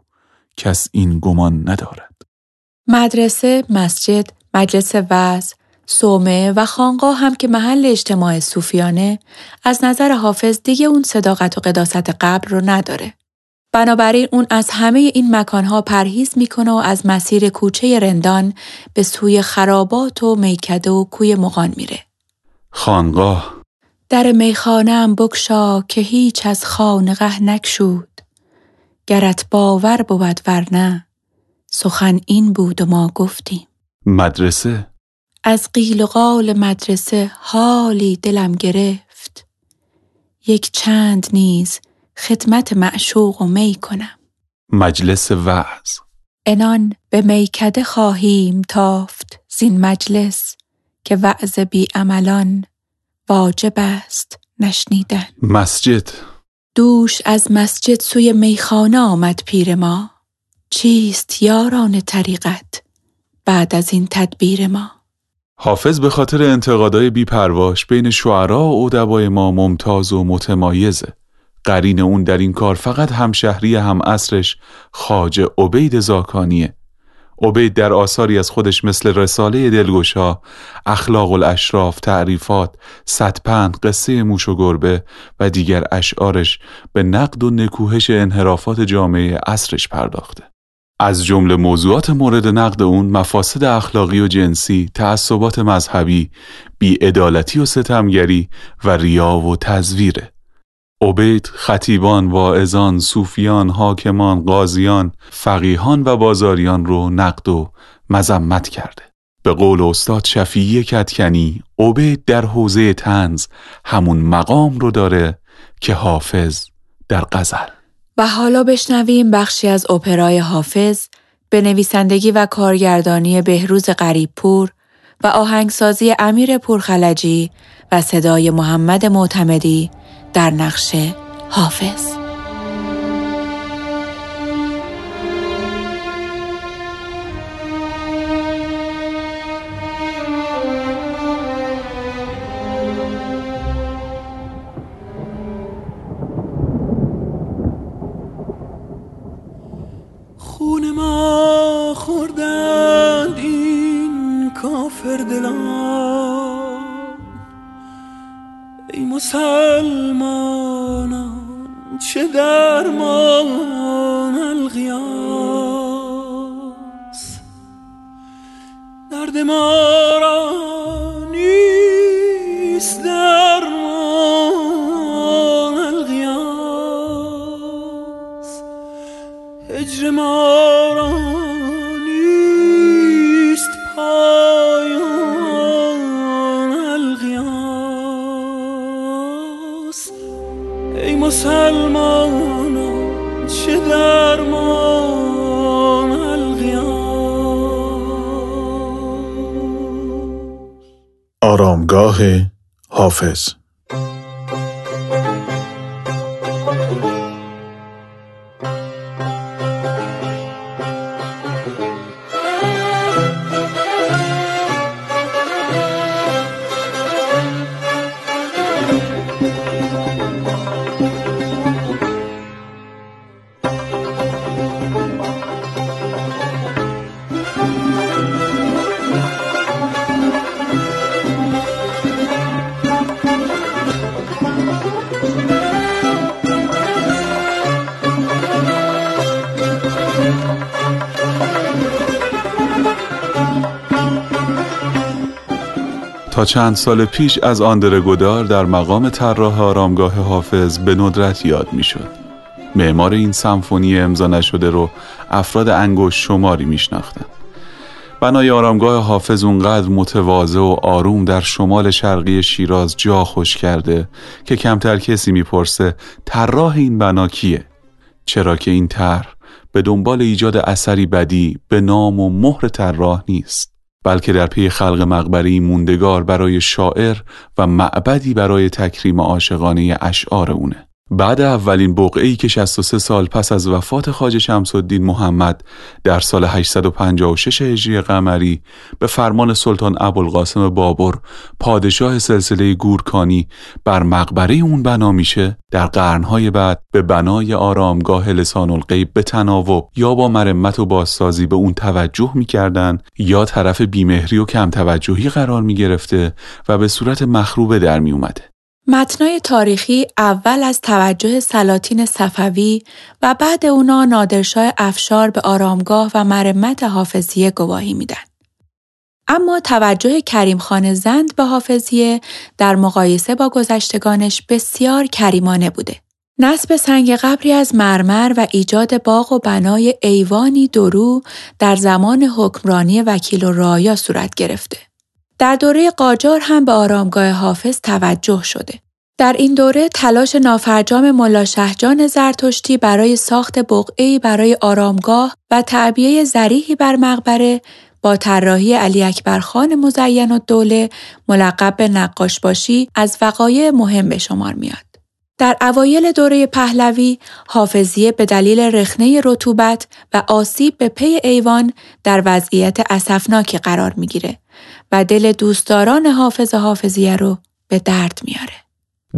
کس این گمان ندارد مدرسه، مسجد، مجلس وعظ، صومعه و خانقاه هم که محل اجتماع صوفیانه از نظر حافظ دیگه اون صداقت و قداست قبل رو نداره. بنابراین اون از همه این مکانها پرهیز می‌کنه و از مسیر کوچه رندان به سوی خرابات و میکده و کوی مغان میره. خانقاه در میخانم بکشا که هیچ از خانقه نکشود. گرت باور بود ورنه سخن این بود و ما گفتیم. مدرسه از قیل و قال مدرسه حالی دلم گرفت. یک چند نیز خدمت معشوق و می کنم. مجلس وعظ انان به میکده خواهیم تافت زین مجلس که وعظ بی عملان واجب است نشنیدن. مسجد. دوش از مسجد سوی میخانه آمد پیر ما. چیست یاران طریقت بعد از این تدبیر ما؟ حافظ به خاطر انتقادای بیپرواش بین شعرا و ادبای ما ممتاز و متمایزه قرین اون در این کار فقط همشهری هم اصرش خاج عبید زاکانیه. عبید در آثاری از خودش مثل رساله دلگوشا، اخلاق الاشراف، تعریفات، صدپند، قصه موش و گربه و دیگر اشعارش به نقد و نکوهش انحرافات جامعه اصرش پرداخته. از جمله موضوعات مورد نقد اون مفاسد اخلاقی و جنسی، تعصبات مذهبی، بیعدالتی و ستمگری و ریا و تزویره. عبید خطیبان، واعظان، صوفیان، حاکمان، قاضیان، فقیهان و بازاریان رو نقد و مذمت کرده. به قول استاد شفیعی کتکنی، عبید در حوزه تنز همون مقام رو داره که حافظ در غزل. و حالا بشنویم بخشی از اپرای حافظ به نویسندگی و کارگردانی بهروز غریبپور و آهنگسازی امیر پورخلجی و صدای محمد معتمدی در نقش حافظ. خون ما خوردند این کافر دلان. مسلمانان چه درمان الغیاس درد ما را نیست درمان الغیاس هجر ما را ای مسلمانان چه درمان الغیاس آرامگاه حافظ. تا چند سال پیش از آندره گودار در مقام طراح آرامگاه حافظ به ندرت یاد می‌شد. معمار این سمفونی امضا نشده رو افراد انگوش شماری میشناختند. بنای آرامگاه حافظ اونقدر متواضع و آروم در شمال شرقی شیراز جا خوش کرده که کمتر کسی می‌پرسه طراح این بنا کیه؟ چرا که این طرح به دنبال ایجاد اثری بدی به نام و مهر طراح نیست. بلکه در پی خلق مقبری موندگار برای شاعر و معبدی برای تکریم عاشقانه اشعار اونه. بعد اولین بقعه‌ای که 63 سال پس از وفات خواجه شمس محمد در سال 856 هجری قمری به فرمان سلطان ابوالقاسم بابر پادشاه سلسله گورکانی بر مقبره اون بنا میشه در قرنهای بعد به بنای آرامگاه لسان الغیب به تناوب یا با مرمت و بازسازی به اون توجه می‌کردن یا طرف بیمهری و کم توجهی قرار می‌گرفته و به صورت مخروبه در می اومده. متنای تاریخی اول از توجه سلاطین صفوی و بعد اونا نادرشاه افشار به آرامگاه و مرمت حافظیه گواهی میدن. اما توجه کریم خان زند به حافظیه در مقایسه با گذشتگانش بسیار کریمانه بوده. نصب سنگ قبری از مرمر و ایجاد باغ و بنای ایوانی درو در زمان حکمرانی وکیل و رایا صورت گرفته. در دوره قاجار هم به آرامگاه حافظ توجه شده. در این دوره تلاش نافرجام ملا شهجان زرتشتی برای ساخت بقعه‌ای برای آرامگاه و تعبیه زریحی بر مقبره با طراحی علی اکبر خان مزین و دوله ملقب به نقاش باشی از وقایع مهم به شمار میاد. در اوایل دوره پهلوی حافظیه به دلیل رخنه رطوبت و آسیب به پی ایوان در وضعیت اسفناکی قرار می‌گیره و دل دوستداران حافظ حافظیه رو به درد میاره.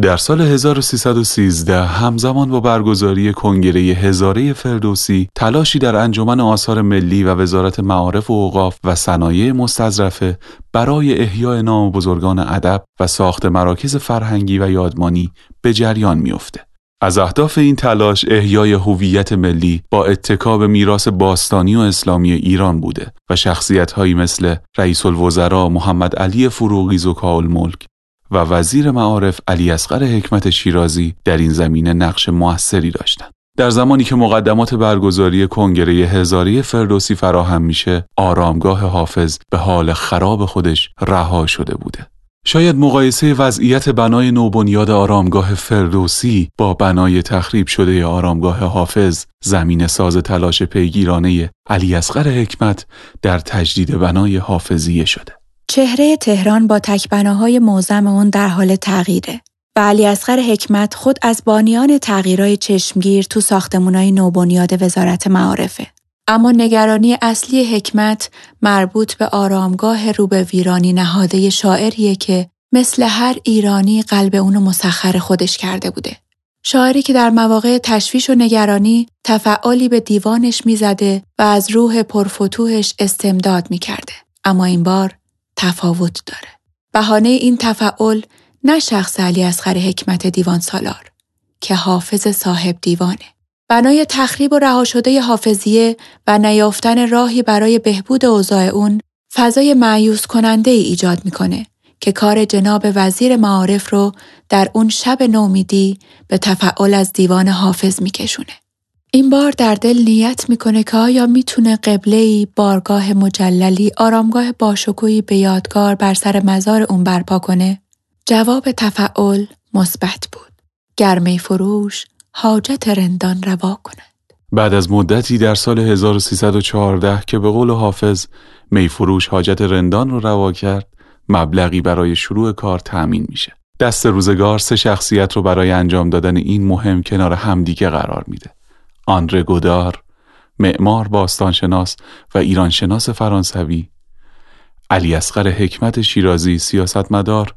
در سال 1313 همزمان با برگزاری کنگره هزاره فردوسی تلاشی در انجمن آثار ملی و وزارت معارف و اوقاف و صنایع مستظرفه برای احیای نام بزرگان ادب و ساخت مراکز فرهنگی و یادمانی به جریان میافته. از اهداف این تلاش احیای هویت ملی با اتکا به میراث باستانی و اسلامی ایران بوده و شخصیت‌هایی مثل رئیس الوزراء محمد علی فروغی زکاء ملک و وزیر معارف علی اصغر حکمت شیرازی در این زمینه نقش موثری داشتند. در زمانی که مقدمات برگزاری کنگره هزاری فردوسی فراهم میشه، آرامگاه حافظ به حال خراب خودش رها شده بوده. شاید مقایسه وضعیت بنای نوبنیاد آرامگاه فردوسی با بنای تخریب شده آرامگاه حافظ زمین ساز تلاش پیگیرانه علی اصغر حکمت در تجدید بنای حافظیه شده. چهره تهران با تکبناهای موزم اون در حال تغییره و علی اصغر حکمت خود از بانیان تغییرهای چشمگیر تو ساختمونای نوبنیاد وزارت معارفه. اما نگرانی اصلی حکمت مربوط به آرامگاه رو به ویرانی نهاده شاعریه که مثل هر ایرانی قلب اونو مسخر خودش کرده بوده. شاعری که در مواقع تشویش و نگرانی تفعالی به دیوانش می‌زده و از روح پرفتوهش استمداد می‌کرده. اما این بار تفاوت داره. بهانه این تفعال نه شخص علی اصغر حکمت دیوان سالار که حافظ صاحب دیوانه. بنای تخریب و رها شده حافظیه و نیافتن راهی برای بهبود اوضاع اون فضای معیوس کننده ای ایجاد می‌کنه که کار جناب وزیر معارف رو در اون شب نومیدی به تفعال از دیوان حافظ میکشونه. این بار در دل نیت می‌کنه که آیا می‌تونه قبله بارگاه مجللی آرامگاه باشکوهی به یادگار بر سر مزار اون برپا کنه؟ جواب تفعال مثبت بود. گرمه فروش حاجت رندان روا کند. بعد از مدتی در سال 1314 که به قول حافظ میفروش حاجت رندان رو روا کرد مبلغی برای شروع کار تأمین میشه. دست روزگار سه شخصیت رو برای انجام دادن این مهم کنار همدیگه قرار میده. آندره گودار، معمار باستانشناس و ایرانشناس فرانسوی، علی اصغر حکمت شیرازی سیاستمدار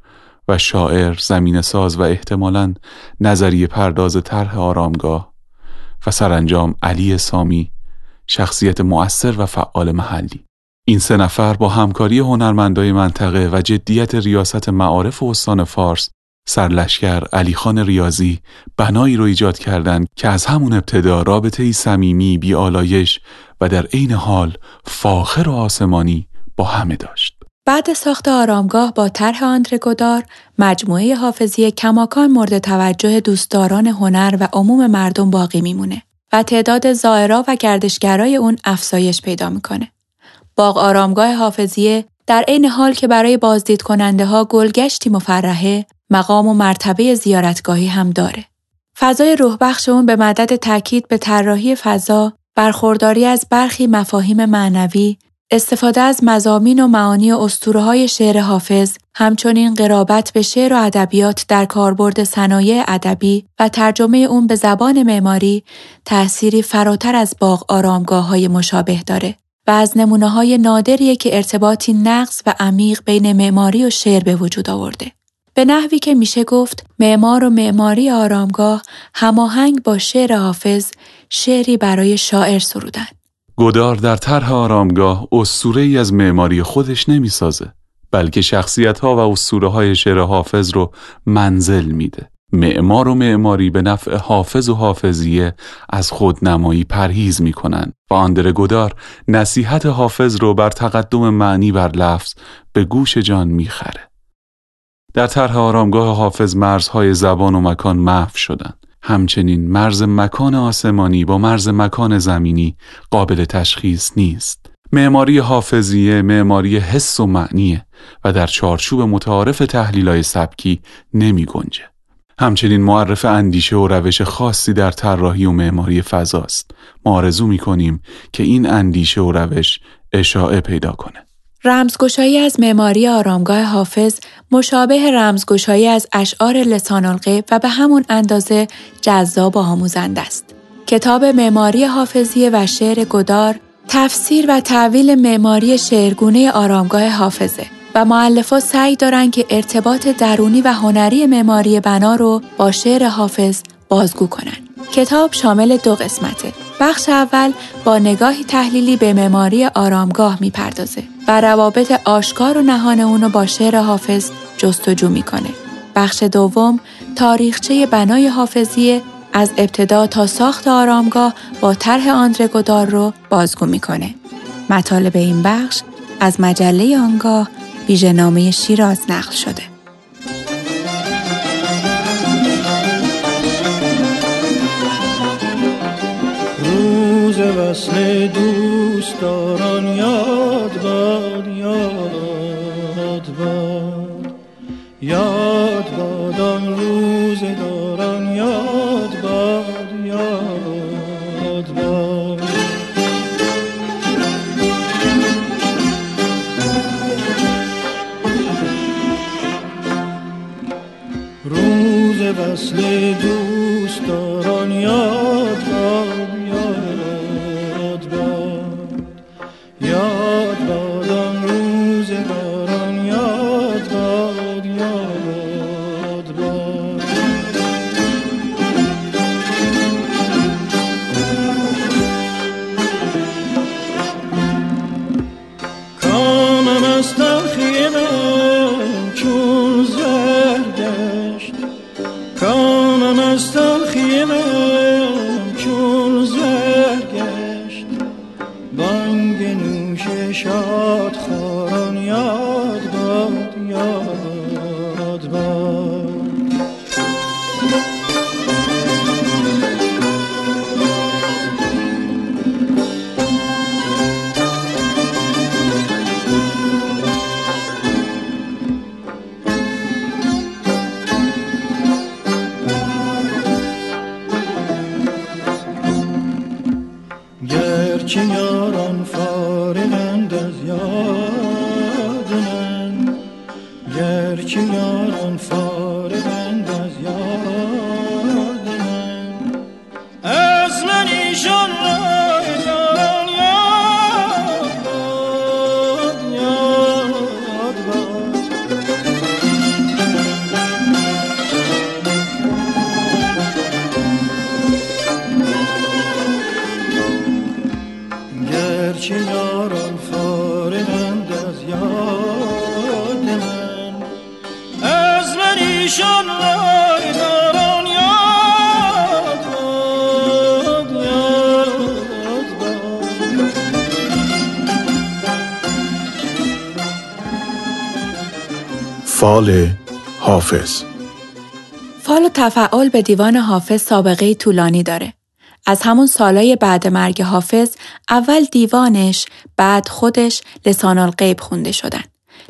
و شاعر زمین ساز و احتمالاً نظریه پرداز طرح آرامگاه و سرانجام علی سامی شخصیت مؤثر و فعال محلی این سه نفر با همکاری هنرمندای منطقه و جدیت ریاست معارف و استان فارس سرلشکر علی خان ریاضی بنایی رو ایجاد کردند که از همون ابتدا رابطه صمیمی بیالایش و در عین حال فاخر و آسمانی با همه داشت. بعد ساخت آرامگاه با طرح آندره گودار مجموعه حافظی کماکان مورد توجه دوستداران هنر و عموم مردم باقی میمونه و تعداد زائرا و گردشگرای اون افزایش پیدا می‌کنه. باغ آرامگاه حافظیه در عین حال که برای بازدید کننده ها گلگشتی مفرحه مقام و مرتبه زیارتگاهی هم داره. فضای روح بخش اون به مدد تاکید به طراحی فضا، برخورداری از برخی مفاهیم معنوی، استفاده از مزامین و معانی و های شعر حافظ، همچنین قرابت به شعر و ادبیات در کاربرد صنایع ادبی و ترجمه اون به زبان معماری تأثیری فراتر از باغ آرامگاه های مشابه داره و از نمونه های نادریه که ارتباطی نقص و عمیق بین معماری و شعر به وجود آورده. به نحوی که میشه گفت معمار و معماری آرامگاه هماهنگ با شعر حافظ شعری برای شاعر سرودن. گدار در طرح آرامگاه اسطوره ای از معماری خودش نمی‌سازه بلکه شخصیت ها و اسطوره های شعر حافظ رو منزل میده. معمار و معماری به نفع حافظ و حافظیه از خودنمایی پرهیز می‌کنن و آندر گدار نصیحت حافظ رو بر تقدم معنی بر لفظ به گوش جان می‌خره. در طرح آرامگاه حافظ مرزهای زبان و مکان محو شدند. همچنین مرز مکان آسمانی با مرز مکان زمینی قابل تشخیص نیست. معماری حافظیه معماری حس و معنیه و در چارچوب متعارف تحلیلای سبکی نمی گنجه. همچنین معرف اندیشه و روش خاصی در طراحی و معماری فضاست. ما آرزو می کنیم که این اندیشه و روش اشاعه پیدا کنه. رمزگشایی از معماری آرامگاه حافظ مشابه رمزگشایی از اشعار لسان الغیب و به همون اندازه جذاب و آموزنده است. کتاب معماری حافظی و شعر گدار تفسیر و تعویل معماری شعرگونه آرامگاه حافظه و معلفا سعی دارند که ارتباط درونی و هنری معماری بنا رو با شعر حافظ بازگو کنند. کتاب شامل دو قسمته. بخش اول با نگاهی تحلیلی به معماری آرامگاه می‌پردازه و روابط آشکار و نهان اونو با شعر حافظ جستجو می‌کنه. بخش دوم تاریخچه بنای حافظی از ابتدا تا ساخت آرامگاه با طرح آندره گدار رو بازگو می‌کنه. مطالب این بخش از مجله آنگاه ویژه‌نامه شیراز نقل شده. وصل دوستداران یاد باد. فال حافظ فال و تفعال به دیوان حافظ سابقه طولانی داره. از همون سالای بعد مرگ حافظ اول دیوانش بعد خودش لسان الغیب خونده شدن.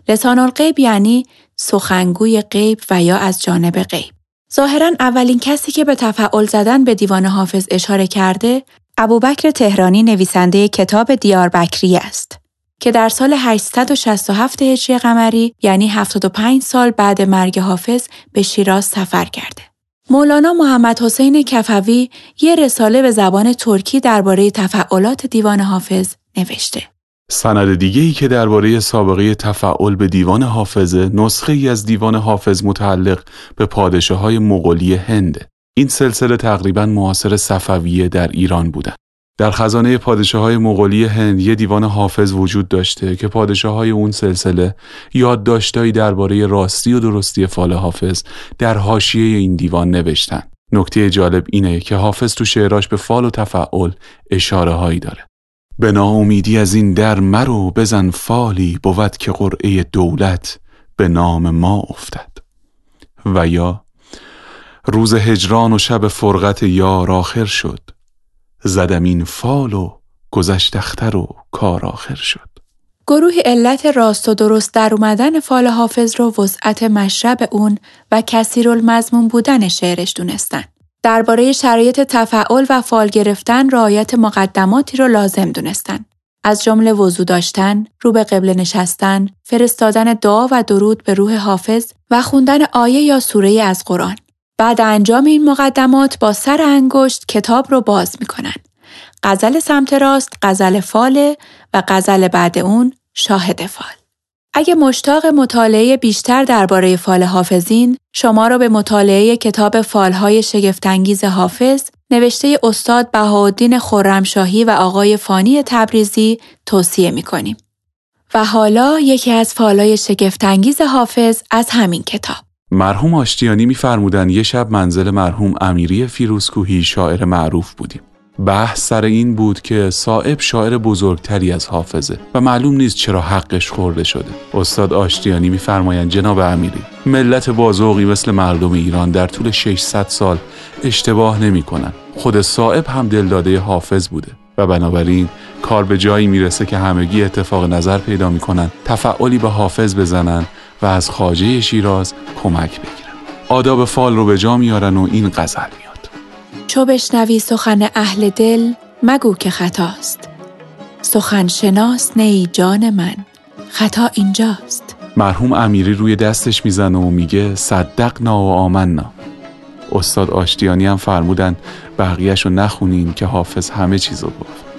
لسان الغیب یعنی سخنگوی غیب و یا از جانب غیب. ظاهرا اولین کسی که به تفعال زدن به دیوان حافظ اشاره کرده ابوبکر تهرانی نویسنده کتاب دیار بکری است که در سال 867 هجری قمری یعنی 75 سال بعد مرگ حافظ به شیراز سفر کرده. مولانا محمد حسین کفوی یه رساله به زبان ترکی درباره تفعالات دیوان حافظ نوشته. سند دیگه ای که درباره سابقه تفعال به دیوان حافظه نسخه ای از دیوان حافظ متعلق به پادشاه های مغولی هند. این سلسله تقریبا معاصر صفویه در ایران بودن. در خزانه پادشاه های مغولی هند یه دیوان حافظ وجود داشته که پادشاه های اون سلسله یادداشتایی درباره راستی و درستی فال حافظ در حاشیه این دیوان نوشتن. نکته جالب اینه که حافظ تو شعراش به فال و تفعال اشاره هایی داره. به ناامیدی از این در مرو بزن فالی بود که قرعه دولت به نام ما افتد و یا روز هجران و شب فرقت یار آخر شد زدم این فال و گذشت و کار آخر شد گروه علت راست و درست در اومدن فال حافظ رو وسعت مشرب اون و کثیر المضمون بودن شعرش دونستن. درباره شرایط تفعال و فال گرفتن رعایت مقدماتی رو لازم دونستن. از جمله وضو داشتن، رو به قبله نشستن، فرستادن دعا و درود به روح حافظ و خوندن آیه یا سوره از قرآن. بعد انجام این مقدمات با سر انگشت کتاب رو باز می‌کنن. غزل سمت راست غزل فاله و غزل بعد اون شاهد فال. اگه مشتاق مطالعه بیشتر درباره فال حافظین، شما را به مطالعه کتاب فالهای شگفتانگیز حافظ نوشته استاد بهاءالدین خرمشاهی و آقای فانی تبریزی توصیه می کنیم. و حالا یکی از فالهای شگفتانگیز حافظ از همین کتاب. مرحوم آشتیانی میفرمودند یه شب منزل مرحوم امیری فیروزکوهی شاعر معروف بودیم. بحث سر این بود که صاحب شاعر بزرگتری از حافظه و معلوم نیست چرا حقش خورده شده استاد آشتیانی میفرمایند جناب امیری ملت بازوقی مثل مردم ایران در طول 600 سال اشتباه نمی‌کنن خود صاحب هم دلداده حافظ بوده و بنابراین کار به جایی می‌رسه که همگی اتفاق نظر پیدا می‌کنن تفعالی به حافظ بزنن و از خاجه شیراز کمک بگیرن آداب فال رو به جا میارن و این غزل میاد. چو بشنوی سخن اهل دل مگو که خطاست. سخن شناس نی جان من خطا اینجاست. مرحوم امیری روی دستش می‌زنه و میگه صدقنا و آمنا. استاد آشتیانی هم فرمودن بقیهش رو نخونین که حافظ همه چیز رو گفت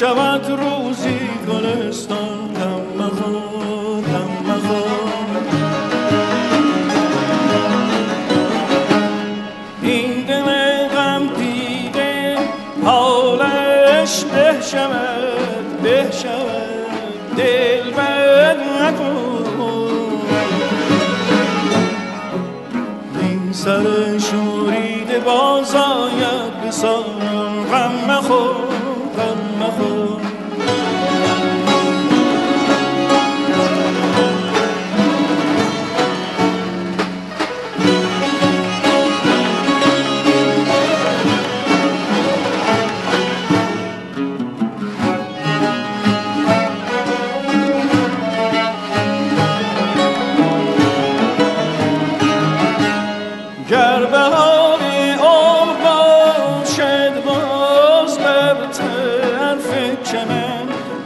شود روزی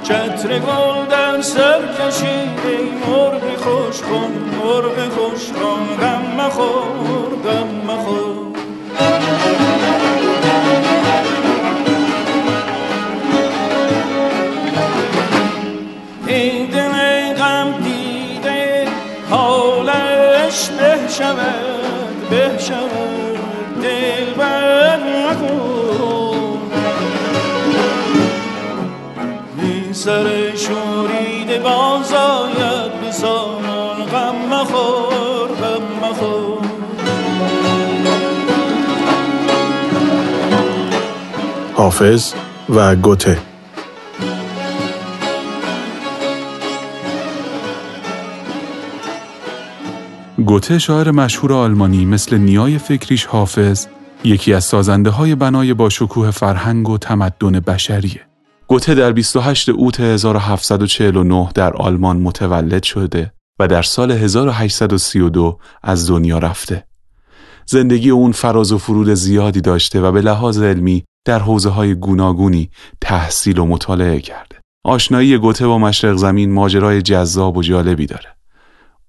چتر گل در سر کشید ای مرغ خوش کن مرغ خوش کن غم مخور غم مخور. این دل غم دیده حالش به شود به شود. سر شوریده باز آید به سامان غم مخور غم مخور حافظ و گوته گوته شاعر مشهور آلمانی مثل نیای فکریش حافظ یکی از سازنده های بنای با شکوه فرهنگ و تمدن بشریه. گوته در 28 اوت 1749 در آلمان متولد شده و در سال 1832 از دنیا رفته. زندگی اون فراز و فرود زیادی داشته و به لحاظ علمی در حوزه های گوناگونی تحصیل و مطالعه کرده. آشنایی گوته با مشرق زمین ماجرای جذاب و جالبی داره.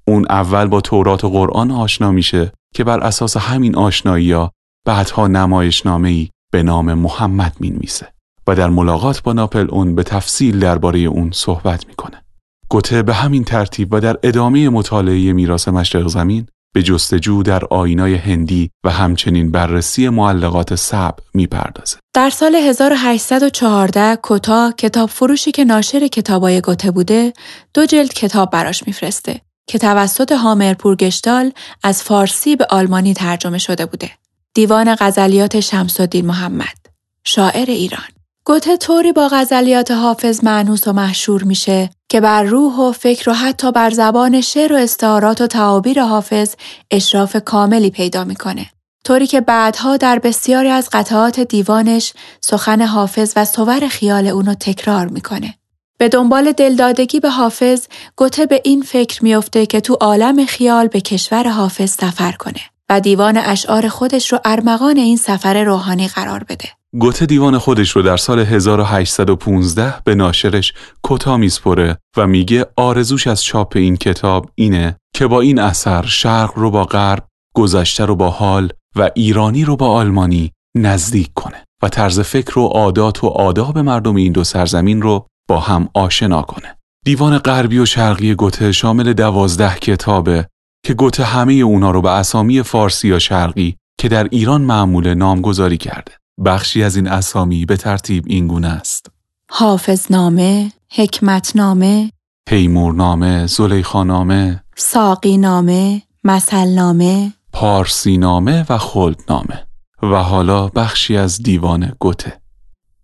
اون اول با تورات و قرآن آشنا میشه که بر اساس همین آشنایی بعدها نمایشنامه‌ای به نام محمد می‌نویسه و در ملاقات با ناپل اون به تفصیل درباره اون صحبت می‌کنه. گوته به همین ترتیب و در ادامه مطالعه میراث مشرق زمین به جستجو در آینای هندی و همچنین بررسی معلقات سب می‌پردازه. در سال 1814 کتا کتاب فروشی که ناشر کتابای گوته بوده دو جلد کتاب براش میفرسته که توسط هامر پورگشتال از فارسی به آلمانی ترجمه شده بوده. دیوان غزلیات شمس الدین محمد شاعر ایران گوته طوری با غزلیات حافظ معنوس و محشور میشه که بر روح و فکر و حتی بر زبان شعر و استعارات و تعابیر حافظ اشراف کاملی پیدا می‌کنه. طوری که بعدها در بسیاری از قطعات دیوانش سخن حافظ و صور خیال اونو تکرار می‌کنه. به دنبال دلدادگی به حافظ گوته به این فکر میافته که تو عالم خیال به کشور حافظ سفر کنه و دیوان اشعار خودش رو ارمغان این سفر روحانی قرار بده. گوته دیوان خودش رو در سال 1815 به ناشرش کتا میسپره و میگه آرزوش از چاپ این کتاب اینه که با این اثر شرق رو با غرب، گذشته رو با حال و ایرانی رو با آلمانی نزدیک کنه و طرز فکر و عادات و آداب مردم این دو سرزمین رو با هم آشنا کنه. دیوان غربی و شرقی گوته شامل دوازده کتابه که گوته همه اونا رو به اسامی فارسی یا شرقی که در ایران معمول نامگذاری کرده. بخشی از این اسامی به ترتیب این گونه است. حافظنامه، حکمتنامه، پیمورنامه، زلیخانامه، ساقینامه، مثلنامه، پارسینامه و خلدنامه و حالا بخشی از دیوان گوته.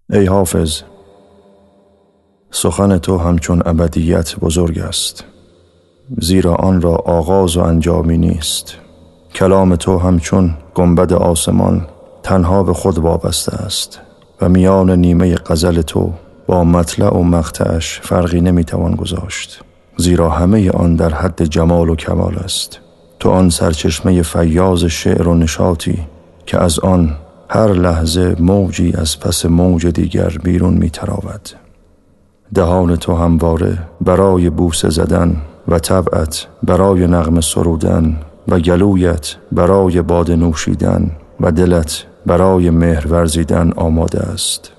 ای حافظ سخن تو همچون ابدیت بزرگ است زیرا آن را آغاز و انجامی نیست کلام تو همچون گنبد آسمان تنها به خود وابسته است و میان نیمه غزل تو با مطلع و مقطعش فرقی نمی‌توان گذاشت زیرا همه آن در حد جمال و کمال است. تو آن سرچشمه فیاض شعر و نشاطی که از آن هر لحظه موجی از پس موج دیگر بیرون میتراود. دهان تو همواره برای بوسه زدن و طبعت برای نغم سرودن و گلویت برای باد نوشیدن و دلت برای مهر ورزیدن آماده است.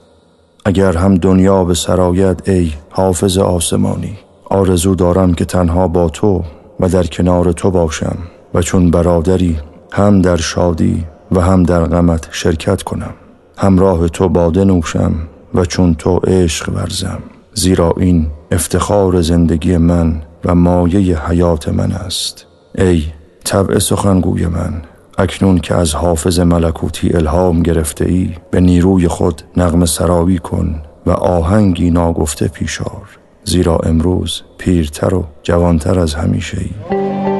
اگر هم دنیا به سرایت ای حافظ آسمانی آرزو دارم که تنها با تو و در کنار تو باشم و چون برادری هم در شادی و هم در غمت شرکت کنم. همراه تو باده نوشم و چون تو عشق ورزم. زیرا این افتخار زندگی من و مایه حیات من است. ای طبع سخنگوی من. اکنون که از حافظ ملکوتی الهام گرفته ای به نیروی خود نغم سراوی کن و آهنگی ناگفته پیشار زیرا امروز پیرتر و جوانتر از همیشه ای.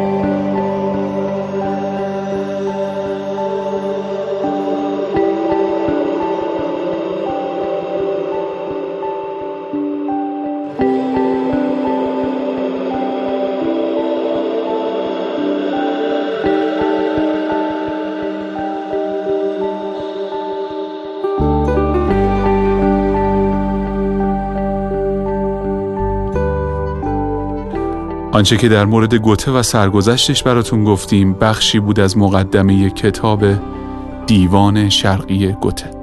آنچه که در مورد گوته و سرگذشتش براتون گفتیم بخشی بود از مقدمه کتاب دیوان شرقی گوته.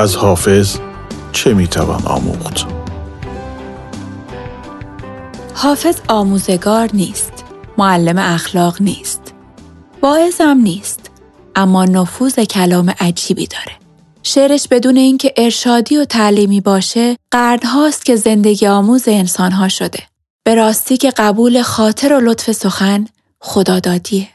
از حافظ چه می‌توان آموخت؟ حافظ آموزگار نیست. معلم اخلاق نیست. واعظم نیست. اما نفوذ کلام عجیبی داره. شعرش بدون اینکه ارشادی و تعلیمی باشه، قرنهاست که زندگی آموز انسانها شده. به راستی که قبول خاطر و لطف سخن خدادادیه.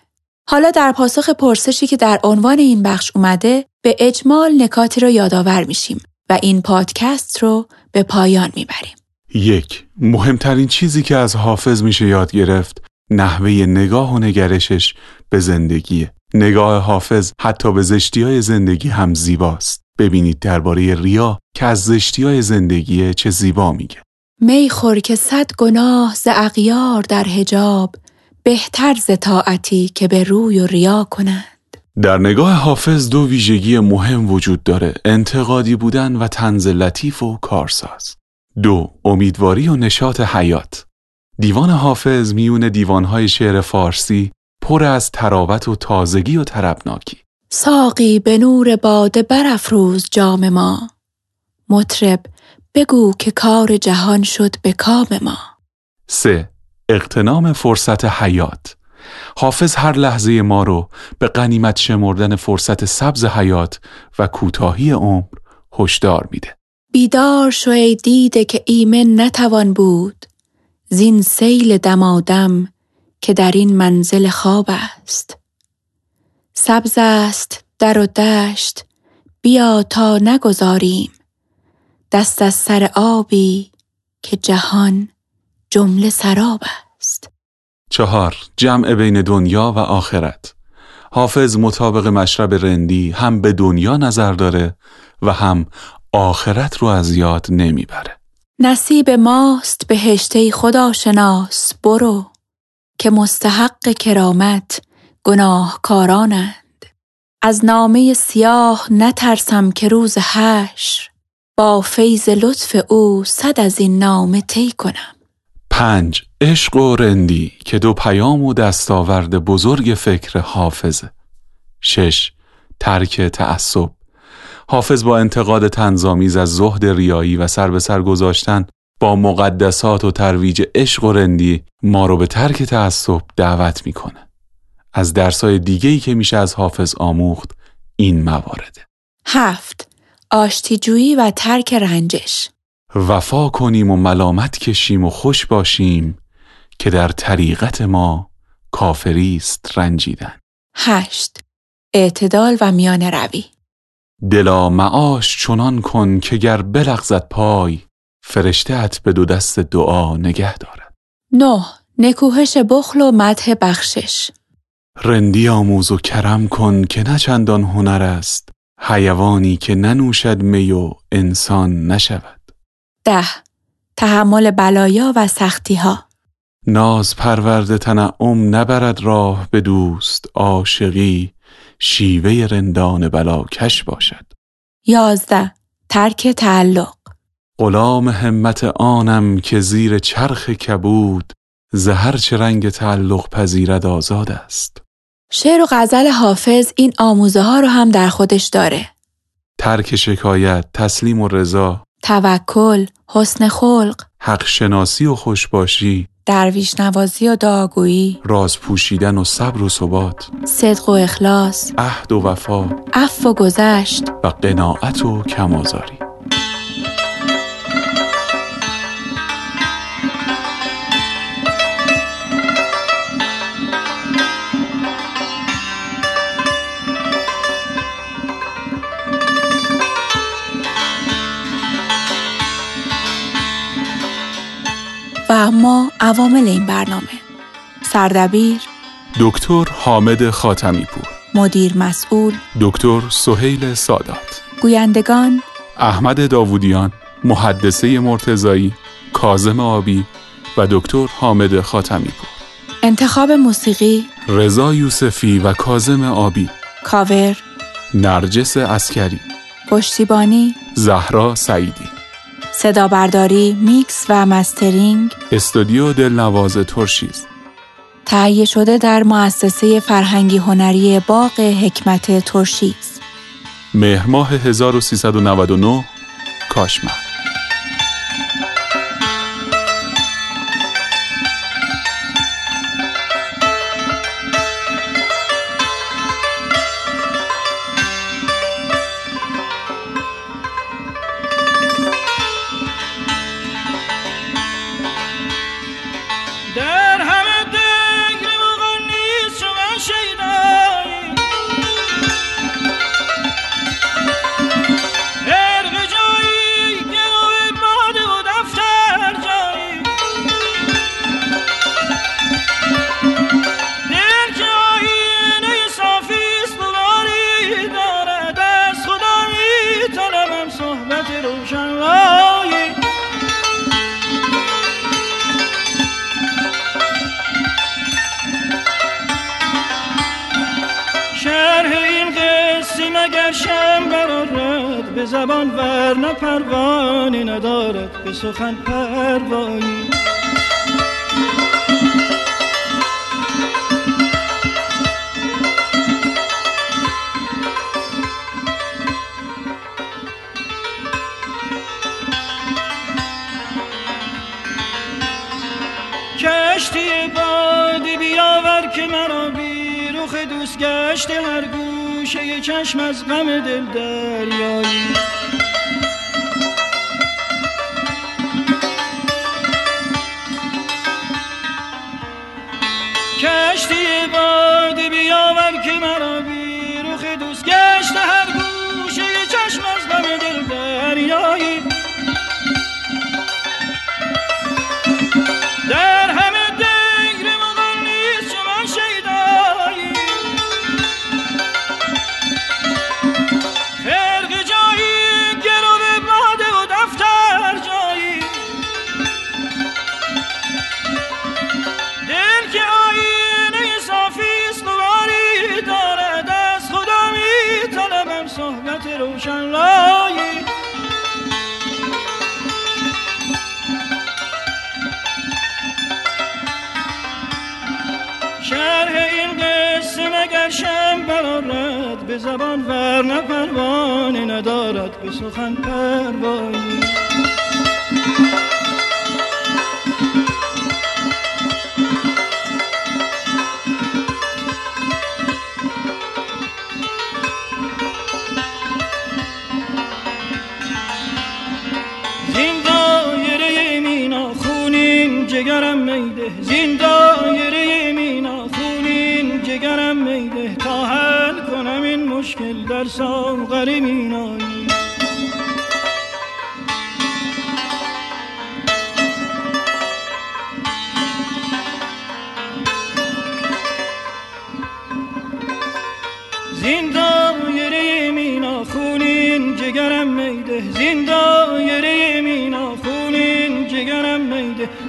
حالا در پاسخ پرسشی که در عنوان این بخش اومده به اجمال نکاتی رو یادآور میشیم و این پادکست رو به پایان می‌بریم. یک مهمترین چیزی که از حافظ میشه یاد گرفت نحوه نگاه و نگرشش به زندگیه. نگاه حافظ حتی به زشتی های زندگی هم زیباست. ببینید درباره ریا که از زشتی های زندگی چه زیبا میگه. می خور که صد گناه ز اغیار در حجاب بهتر ز طاعتی که به روی و ریا کنند. در نگاه حافظ دو ویژگی مهم وجود داره انتقادی بودن و تنز لطیف و کارساز. دو امیدواری و نشاط حیات. دیوان حافظ میون دیوانهای شعر فارسی پر از تراوت و تازگی و طربناکی. ساقی به نور باده برافروز جام ما. مطرب بگو که کار جهان شد به کام ما. سه اقتنام فرصت حیات. حافظ هر لحظه ما رو به قنیمت شمردن فرصت سبز حیات و کوتاهی عمر هشدار میده. بیدار شو ای دیده که ایمن نتوان بود زین سیل دمادم که در این منزل خواب است. سبز است در و دشت بیا تا نگذاریم دست از سر آبی که جهان جمله سراب است. چهار جمع بین دنیا و آخرت. حافظ مطابق مشرب رندی هم به دنیا نظر داره و هم آخرت رو از یاد نمی‌بره. نصیب ماست به هشته خدا شناس برو که مستحق کرامت گناهکارانند. از نامه سیاه نترسم که روز حشر با فیض لطف او صد از این نامه طی کنم. پنج عشق و رندی که دو پیام و دستاورد بزرگ فکر حافظه. شش ترک تعصب. حافظ با انتقاد تنظامیز از زهد ریایی و سر به سر گذاشتن با مقدسات و ترویج عشق و رندی ما رو به ترک تعصب دعوت می‌کنه. از درسای دیگهی که میشه از حافظ آموخت این موارده. هفت آشتیجویی و ترک رنجش. وفا کنیم و ملامت کشیم و خوش باشیم که در طریقت ما کافری است رنجیدن. هشت. اعتدال و میان روی. دلا معاش چنان کن که گر بلغزد پای فرشتهت به دو دست دعا نگه دارد. نه. نکوهش بخل و مدح بخشش. رندی آموز و کرم کن که نه چندان هنر است حیوانی که ننوشد می و انسان نشود. ده. تحمل بلایا و سختی ها ناز پرورد تنعم نبرد راه به دوست عاشقی. شیوه رندان بلاکش باشد. یازده. ترک تعلق. غلام همت آنم که زیر چرخ کبود زهر چه رنگ تعلق پذیرد آزاد است. شعر و غزل حافظ این آموزه ها رو هم در خودش داره. ترک شکایت تسلیم و رضا توکل حسن خلق حق شناسی و خوشباشی درویش نوازی و دعاگویی راز پوشیدن و صبر و ثبات صدق و اخلاص عهد و وفا عفو و گذشت و قناعت و کمازاری. عوامل این برنامه. سردبیر دکتر حامد خاتمی پور مدیر مسئول دکتر سهیل سادات. گویندگان احمد داوودیان محدثه مرتضایی کاظم آبی و دکتر حامد خاتمی پور انتخاب موسیقی رضا یوسفی و کاظم آبی. کاور نرجس عسکری پشتیبانی زهرا سعیدی. صدا برداری، میکس و mastering. استودیو دلنواز ترشیز. تهیه شده در مؤسسه فرهنگی هنری باغ حکمت ترشیز. مهر ماه 1399 کاشمر. پوست گشت هر گوشه چشم از غم دل دریایی. به زبان ور نه پروانه ندارد به سخن پروانه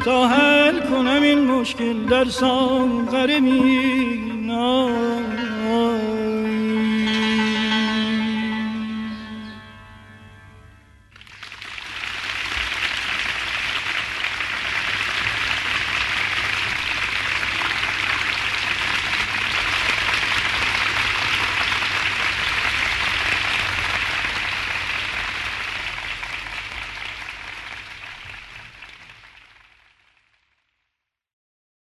تا حل کنم این مشکل در سام غرمی